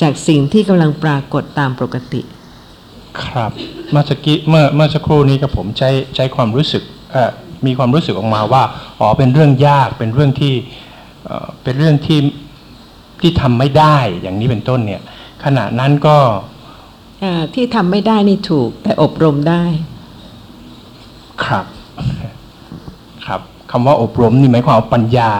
จากสิ่งที่กำลังปรากฏตามปกติ ครับเมื่อสักกี้เมื่อเมื่อสักครู่นี้กับผมใช้ใช้ความรู้สึกเอ่อมีความรู้สึกออกมาว่าอ๋อเป็นเรื่องยากเป็นเรื่องที่เอ่อเป็นเรื่องที่ที่ทำไม่ได้อย่างนี้เป็นต้นเนี่ยขณะนั้นก็อ่าที่ทำไม่ได้นี่ถูก แต่อบรมได้ ครับ ครับคำว่าอบรมนี่หมายความว่าปัญญา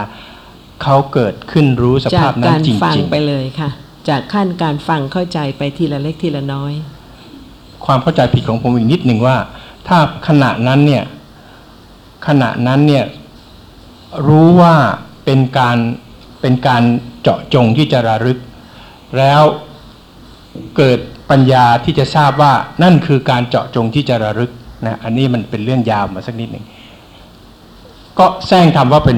เขาเกิดขึ้นรู้สจาภากพนั้กานรจฟังริงไปเลยค่ะ จากขั้นการฟังเข้าใจไปทีละเล็กทีละน้อย ความเข้าใจผิดของผมอีกนิดหนึ่งว่า ถ้าขณะนั้นเนี่ยขณะนั้นเนี่ยรู้ว่าเป็นการเป็นการเจาะจงที่จะระลึก แล้วเกิดปัญญาที่จะทราบว่านั่นคือการเจาะจงที่จะระลึกนะอันนี้มันเป็นเรื่องยาวมาสักนิดหนึ่งก็แซงทำว่าเป็น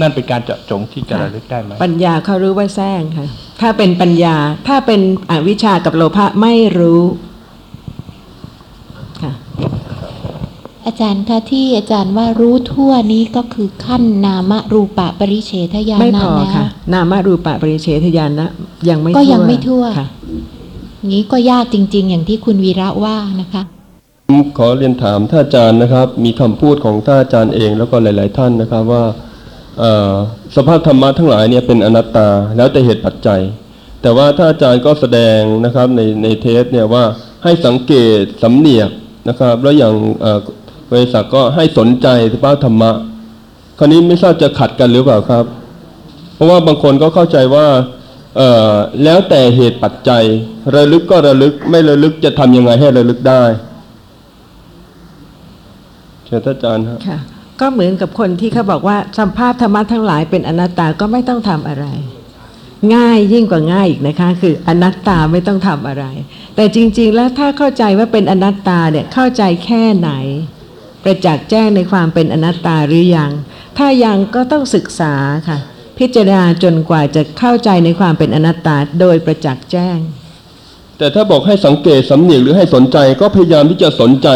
นั่นเป็นการเจาะจงที่จะระลึกได้ไหมปัญญาเขารู้ว่าแซงค่ะ ถ้าเป็นปัญญา ถ้าเป็นอวิชชากับโลภะไม่รู้ค่ะอาจารย์คะที่อาจารย์ว่ารู้ทั่วนี้ก็คือขั้นนามรูปะปริเฉทญาณไม่นะพอแล้วค่ะ นามารูปะปริเฉทญาณนะยังไม่ก็ยังไม่ทั่วค่ะงี้ก็ยากจริง ๆ อย่างที่คุณวีระว่านะคะผมขอเรียนถามท่านอาจารย์นะครับ มีคำพูดของท่านอาจารย์เองแล้วก็หลาย ๆ ท่านนะครับว่าเอ่อ สภาพธรรมะทั้งหลายเนี่ยเป็นอนัตตาแล้วแต่เหตุปัจจัย แต่ว่าท่านอาจารย์ก็แสดงนะครับในในเทปเนี่ยว่าให้สังเกตสำเนียกนะครับ แล้วอย่างเอ่อบริษัทก็ให้สนใจสภาพธรรมะ คราวนี้ไม่ทราบจะขัดกันหรือเปล่าครับ เพราะว่าบางคนก็เข้าใจว่าแล้วแต่เหตุปัจจัย ระลึกก็ระลึกไม่ระลึกจะทำยังไงให้ระลึกได้เชิญท่านอาจารย์ครับ ก็เหมือนกับคนที่เขาบอกว่าสัมภาพธรรมะทั้งหลายเป็นอนัตตาก็ไม่ต้องทำอะไร ง่ายยิ่งกว่าง่ายอีกนะคะ คืออนัตตาไม่ต้องทำอะไร แต่จริง ๆ แล้วถ้าเข้าใจว่าเป็นอนัตตาเนี่ยเข้าใจแค่ไหน ประจักษ์แจ้งในความเป็นอนัตตาหรือยัง ถ้ายังก็ต้องศึกษาค่ะ พิจารณาจนกว่าจะเข้าใจในความเป็นอนัตตาโดยประจักษ์แจ้ง แต่ถ้าบอกให้สังเกตสำเนียกหรือให้สนใจก็พยายามที่จะสนใจ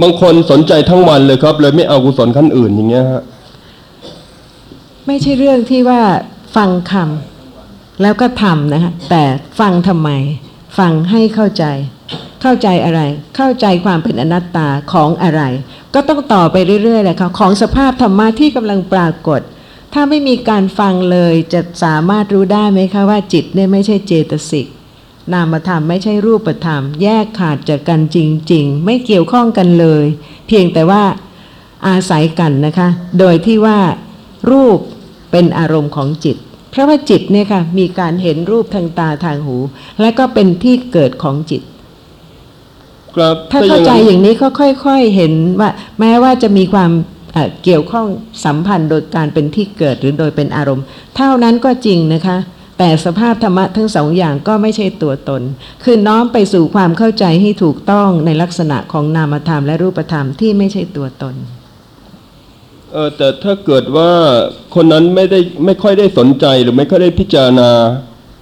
บางคนสนใจทั้งวันเลยครับ เลยไม่เอากุศลขั้นอื่นอย่างเงี้ยฮะไม่ใช่เรื่องที่ว่าฟังคำแล้วก็ทำนะคะแต่ฟังทำไม ฟังให้เข้าใจ เข้าใจอะไร เข้าใจความเป็นอนัตตาของอะไร ก็ต้องต่อไปเรื่อยๆเลยค่ะของสภาพธรรมะที่กำลังปรากฏ ถ้าไม่มีการฟังเลยจะสามารถรู้ได้ไหมคะว่าจิตเนี่ยไม่ใช่เจตสิก นามธรรมไม่ใช่รูปธรรม แยกขาดจากกันจริง ๆ ไม่เกี่ยวข้องกันเลย เพียงแต่ว่าอาศัยกันนะคะ โดยที่ว่ารูปเป็นอารมณ์ของจิต เพราะว่าจิตเนี่ยค่ะ มีการเห็นรูปทางตาทางหู และก็เป็นที่เกิดของจิตครับถ้าเข้าใจอย่างนี้ก็ค่อยๆเห็นว่า แม้ว่าจะมีความเอ่อเกี่ยวข้องสัมพันธ์โดยการเป็นที่เกิดหรือโดยเป็นอารมณ์ เท่านั้นก็จริงนะคะ แต่สภาพธรรมะทั้งสองอย่างก็ไม่ใช่ตัวตน คือน้อมไปสู่ความเข้าใจให้ถูกต้องในลักษณะของนามธรรมและรูปธรรมที่ไม่ใช่ตัวตนเออแต่ถ้าเกิดว่าคนนั้นไม่ได้ไม่ค่อยได้สนใจหรือไม่ค่อยได้พิจารณา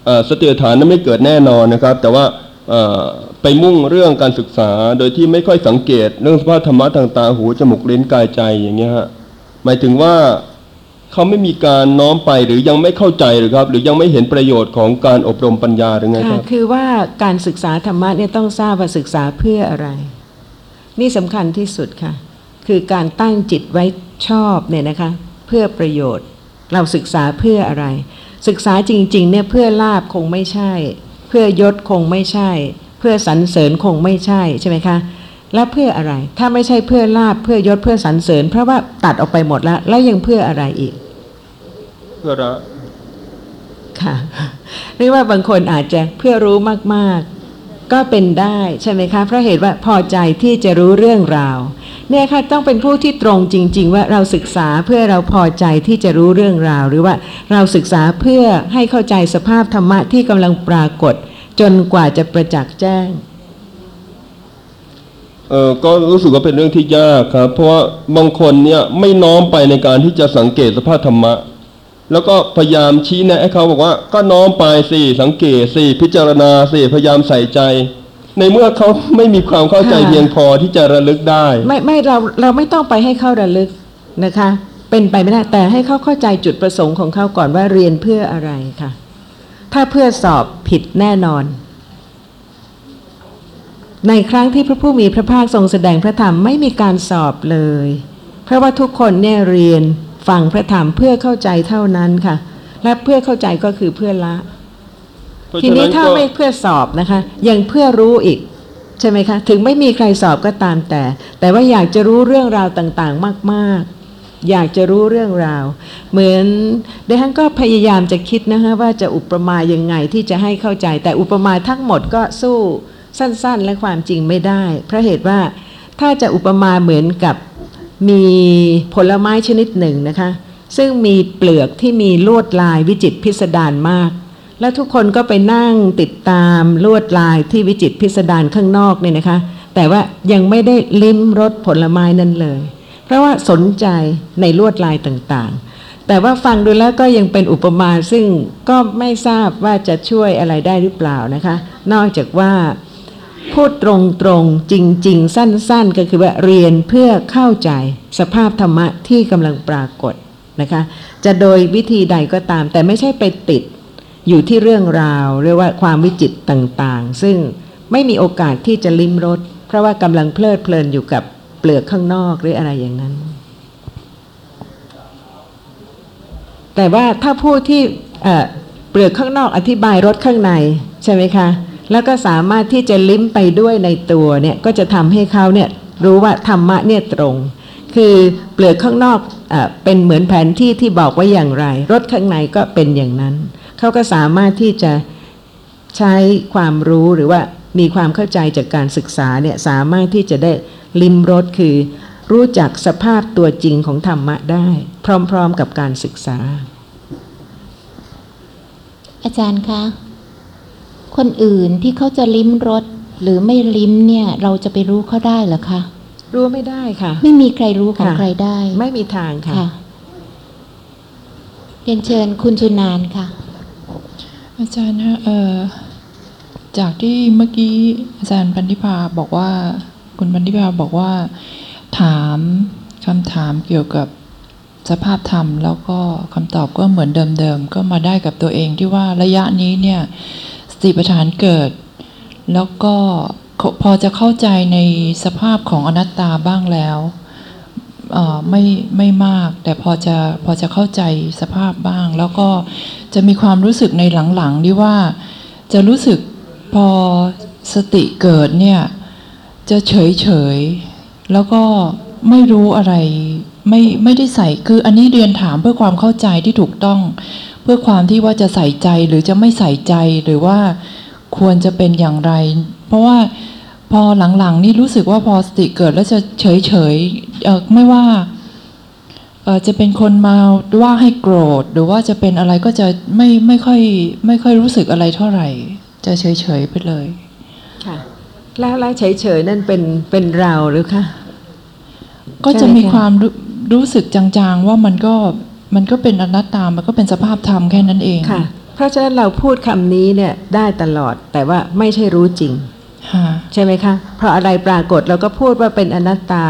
อ่อสติฐานนั้นไม่เกิดแน่นอนนะครับ แต่ว่าอ่อไปมุ่งเรื่องการศึกษาโดยที่ไม่ค่อยสังเกต เรื่องสภาพธรรมะทางตาหูจมูกลิ้นกายใจอย่างเงี้ยฮะหมายถึงว่า เขาไม่มีการน้อมไปหรือยังไม่เข้าใจหรือครับ หรือยังไม่เห็นประโยชน์ของการอบรมปัญญาหรือไงคค่ะรับคือว่าการศึกษาธรรมะเนี่ยต้องทราบว่าศึกษาเพื่ออะไร นี่สำคัญที่สุดค่ะ คือการตั้งจิตไว้ชอบเนี่ยนะคะ เพื่อประโยชน์ เราศึกษาเพื่ออะไร ศึกษาจริงๆเนี่ยเพื่อลาบคงไม่ใช่ เพื่อยศคงไม่ใช่ เพื่อสรรเสริญคงไม่ใช่ใช่ไหมคะ แล้วเพื่ออะไร ถ้าไม่ใช่เพื่อลาบเพื่อยศเพื่อสรรเสริญ เพราะว่าตัดออกไปหมดแล้ว แล้วยังเพื่ออะไรอีก เพื่อละค่ะหรือว่าบางคนอาจจะเพื่อรู้มากๆ ก็เป็นได้ใช่ไหมคะ เพราะเหตุว่าพอใจที่จะรู้เรื่องราว เนี่ยค่ะต้องเป็นผู้ที่ตรงจริง ๆ ว่าเราศึกษาเพื่อเราพอใจที่จะรู้เรื่องราว หรือว่าเราศึกษาเพื่อให้เข้าใจสภาพธรรมะที่กำลังปรากฏ จนกว่าจะประจักษ์แจ้ง เออก็รู้สึกว่าเป็นเรื่องที่ยากครับ เพราะว่าบางคนเนี่ยไม่น้อมไปในการที่จะสังเกตสภาพธรรมะ แล้วก็พยายามชี้แนะให้เขาบอกว่า ก็น้อมไปสิสังเกตสิพิจารณาสิพยายามใส่ใจ ในเมื่อเขาไม่มีความเข้าใจเพียงพอที่จะระลึกได้ ไม่ไม่เราเราไม่ต้องไปให้เขาระลึกนะคะ เป็นไปไม่ได้แต่ให้เขาเข้าใจจุดประสงค์ของเขาก่อนว่าเรียนเพื่ออะไรค่ะ ถ้าเพื่อสอบผิดแน่นอน ในครั้งที่พระผู้มีพระภาคทรงแสดงพระธรรมไม่มีการสอบเลย เพราะว่าทุกคนเนี่ยเรียนฟังพระธรรมเพื่อเข้าใจเท่านั้นค่ะ และเพื่อเข้าใจก็คือเพื่อละเพราะทีฉะนี้นั้นถ้าก็ไม่เพื่อสอบนะคะ ยังเพื่อรู้อีกใช่ไหมคะ ถึงไม่มีใครสอบก็ตามแต่ แต่ว่าอยากจะรู้เรื่องราวต่างๆ มากๆ อยากจะรู้เรื่องราว เหมือนเดฮันก็พยายามจะคิดนะคะว่าจะอุปมายังไงที่จะให้เข้าใจ แต่อุปมาทั้งหมดก็สู้ สั้นๆ และความจริงไม่ได้ เพราะเหตุว่าถ้าจะอุปมาเหมือนกับมีผลไม้ชนิดหนึ่งนะคะ ซึ่งมีเปลือกที่มีลวดลายวิจิตพิสดารมาก แล้วทุกคนก็ไปนั่งติดตามลวดลายที่วิจิตพิสดารข้างนอกเนี่ยนะคะ แต่ว่ายังไม่ได้ลิ้มรสผลไม้นั้นเลย เพราะว่าสนใจในลวดลายต่างๆ แต่ว่าฟังดูแล้วก็ยังเป็นอุปมาซึ่งก็ไม่ทราบว่าจะช่วยอะไรได้หรือเปล่านะคะ นอกจากว่า พูดตรงๆ จริง ๆ สั้นๆ ก็คือว่าเรียนเพื่อเข้าใจสภาพธรรมะที่กำลังปรากฏนะคะ จะโดยวิธีใดก็ตาม แต่ไม่ใช่ไปติดอยู่ที่เรื่องราว เรียกว่าความวิจิตต่างๆ ซึ่งไม่มีโอกาสที่จะลิ้มรสเพราะว่ากำลังเพลิดเพลินอยู่กับเปลือกข้างนอกหรืออะไรอย่างนั้น แต่ว่าถ้าผู้ที่เปลือกข้างนอกอธิบายรสข้างในใช่ไหมคะ แล้วก็สามารถที่จะลิ้มไปด้วยในตัวเนี่ยก็จะทำให้เขาเนี่ยรู้ว่าธรรมะเนี่ยตรง คือเปลือกข้างนอกอเป็นเหมือนแผนที่ที่บอกว่าอย่างไรรถข้างในก็เป็นอย่างนั้น เขาก็สามารถที่จะใช้ความรู้หรือว่ามีความเข้าใจจากการศึกษาเนี่ยสามารถที่จะได้ลิ้มรสคือ รู้จักสภาพตัวจริงของธรรมะได้ พร้อมๆกับการศึกษา อาจารย์คะ คนอื่นที่เขาจะลิ้มรสหรือไม่ลิ้มเนี่ย เราจะไปรู้เขาได้เหรอคะรู้ไม่ได้ค่ะ ไม่มีใครรู้ของค่ะใครได้ ไม่มีทางค่ะค่ะเรียนเชิญคุณชุนานค่ะ อาจารย์ฮะเอ่อจากที่เมื่อกี้อาจารย์พันธิพาบอกว่า คุณพันธิพาบอกว่า ถามคำถามเกี่ยวกับสภาพธรรม แล้วก็คำตอบก็เหมือนเดิมๆก็มาได้กับตัวเองที่ว่าระยะนี้เนี่ยส ติปัฏฐานเกิด แล้วก็พอจะเข้าใจในสภาพของอนัตตาบ้างแล้วไม่ไม่มาก แต่พอจะพอจะเข้าใจสภาพบ้าง แล้วก็จะมีความรู้สึกในหลังๆที่ว่าจะรู้สึกพอสติเกิดเนี่ยจะเฉยเฉยแล้วก็ไม่รู้อะไรไม่ไม่ได้ใส่คืออันนี้เรียนถามเพื่อความเข้าใจที่ถูกต้อง เพื่อความที่ว่าจะใส่ใจหรือจะไม่ใส่ใจหรือว่าควรจะเป็นอย่างไร เพราะว่าพอหลังๆ นี่รู้สึกว่าพอสติเกิดแล้วจะเฉยเฉยๆเอ่อไม่ว่าเอ่อจะเป็นคนมาว่าให้โกรธ หรือว่าจะเป็นอะไรก็จะไม่ไม่ค่อยไม่ค่อยรู้สึกอะไรเท่าไหร่ จะเฉยเฉยๆไปเลยค่ะแล้วแล้วเฉยๆนั่นเป็นเป็นเราหรือคะก็จะมีใช่ไหมคะความรู้รู้สึกจางๆว่ามันก็ มันก็เป็นอนัตตา มันก็เป็นสภาพธรรมแค่นั้นเองค่ะ เพราะฉะนั้นเราพูดคำนี้เนี่ยได้ตลอดแต่ว่าไม่ใช่รู้จริงค่ะใช่ไหมคะ เพราะอะไรปรากฏเราก็พูดว่าเป็นอนัตตา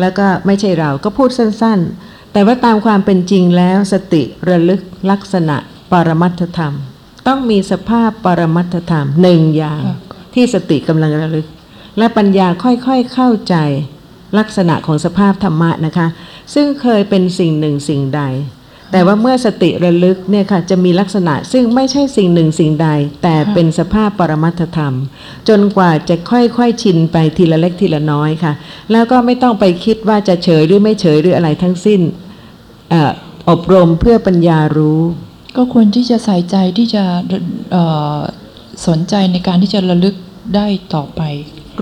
แล้วก็ไม่ใช่เราก็พูดสั้น ๆ แต่ว่าตามความเป็นจริงแล้วสติระลึกลักษณะปรมัตถธรรม ต้องมีสภาพปรมัตถธรรมหนึ่งอย่างค่ะที่สติกำลังระลึก และปัญญาค่อยๆเข้าใจ ลักษณะของสภาพธรรมะนะคะ ซึ่งเคยเป็นสิ่งหนึ่งสิ่งใด แต่ว่าเมื่อสติระลึกเนี่ยค่ะจะมีลักษณะซึ่งไม่ใช่สิ่งหนึ่งสิ่งใด แต่เป็นสภาพปรมัตธรรม จนกว่าจะค่อยๆชินไปทีละเล็กทีละน้อยค่ะ แล้วก็ไม่ต้องไปคิดว่าจะเฉยหรือไม่เฉยหรืออะไรทั้งสิ้นออบรมเพื่อปัญญารู้ ก็ควรที่จะใส่ใจที่จะสนใจในการที่จะระลึกได้ต่อไป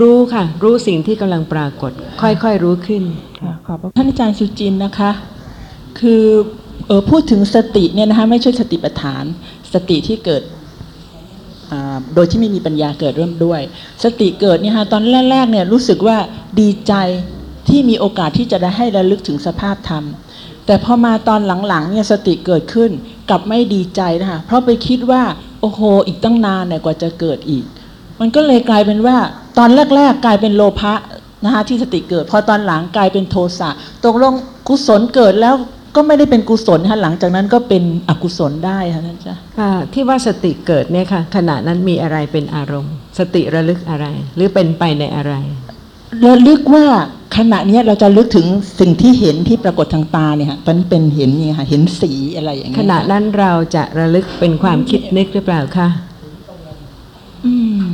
รู้ค่ะ รู้สิ่งที่กำลังปรากฏ ค่อยๆรู้ขึ้นค่ะขอบพระท่านอาจารย์สุจินนะคะ คือเออพูดถึงสติเนี่ยนะคะไม่ใช่สติปัฏฐาน สติที่เกิดโดยที่ไม่มีปัญญาเกิดเริ่มด้วย สติเกิดเนี่ยฮะตอนแรกๆเนี่ยรู้สึกว่าดีใจที่มีโอกาสที่จะได้ให้ระลึกถึงสภาพธรรม แต่พอมาตอนหลังๆเนี่ยสติเกิดขึ้นกลับไม่ดีใจนะคะเพราะไปคิดว่าโอ้โหอีกตั้งนานเนี่ยกว่าจะเกิดอีก มันก็เลยกลายเป็นว่า ตอนแรก ๆ กลายเป็นโลภะนะคะที่สติเกิด พอตอนหลังกลายเป็นโทสะตกลงกุศลเกิดแล้วก็ไม่ได้เป็นกุศลค่ะหลังจากนั้นก็เป็นอกุศลได้ค่ะท่านจ้ะค่ะที่ว่าสติเกิดเนี่ยค่ะขณะนั้นมีอะไรเป็นอารมณ์ สติระลึกอะไร หรือเป็นไปในอะไรระลึกว่าขณะเนี้ยเราจะลึกถึงสิ่งที่เห็นที่ปรากฏทางตาเนี่ยค่ะตอนนี้เป็นเห็นเนี่ยค่ะเห็นสีอะไรอย่างเงี้ยขณะนั้นเราจะระลึกเป็นความคิดนึกหรือเปล่าคะอื ม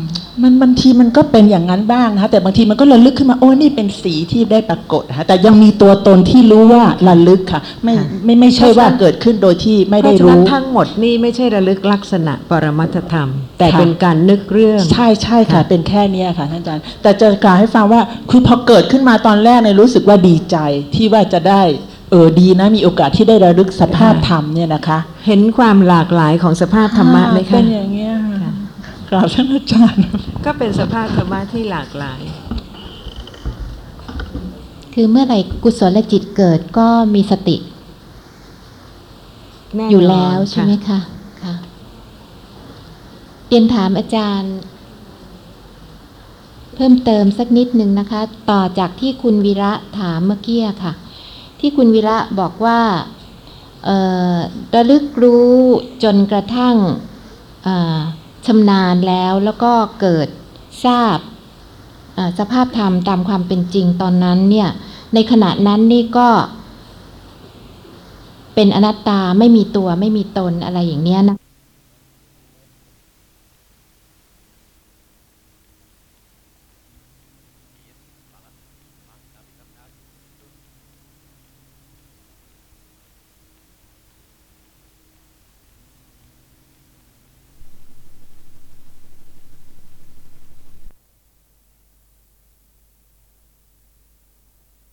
มันบางทีมันก็เป็นอย่างนั้นบ้างนะคะแต่บางทีมันก็ระลึกขึ้นมาโอ้นี่เป็นสีที่ได้ปรากฏนะคะแต่ยังมีตัวตนที่รู้ว่าระลึกค่ะ ไม่ไม่ไม่ใช่ว่าเกิดขึ้นโดยที่ไม่เพได้ราะฉะนั้นรู้ทั้งหมดนี่ไม่ใช่ระลึกลักษณะปรมัตถธรรม แต่ค่ะเป็นการนึกเรื่อง ใช่ใช่ค่ะค่ะเป็นแค่เนี้ยค่ะท่านอาจารย์ แต่จะกล่าวให้ฟังว่าคือพอเกิดขึ้นมาตอนแรกเนี่ยรู้สึกว่าดีใจที่ว่าจะได้เออดีนะมีโอกาสที่ได้ระลึกสภาพธรรมเนี่ยนะคะ เห็นความหลากหลายของสภาพธรรมะไหมเป็คะนอย่างเงี้ยค่ะ กราบท่านอาจารย์ ก็เป็นสภาพธรรมะที่หลากหลาย คือเมื่อไหร่กุศลจิตเกิดก็มีสติแน่นนอยู่แล้วใช่ไหมค่ะคะค่ะเรียนถามอาจารย์ เพิ่มเติมสักนิดหนึ่งนะคะ ต่อจากที่คุณวีระถามเมื่อกี้อะค่ะ ที่คุณวีระบอกว่าเอ่อระลึกรู้จนกระทั่งเอ่อ ชำนาญแล้วแล้วก็เกิดทราบสภาพธรรมตามความเป็นจริงตอนนั้นเนี่ย ในขณะนั้นนี่ก็เป็นอนัตตาไม่มีตัวไม่มีตนอะไรอย่างเนี้ยนะ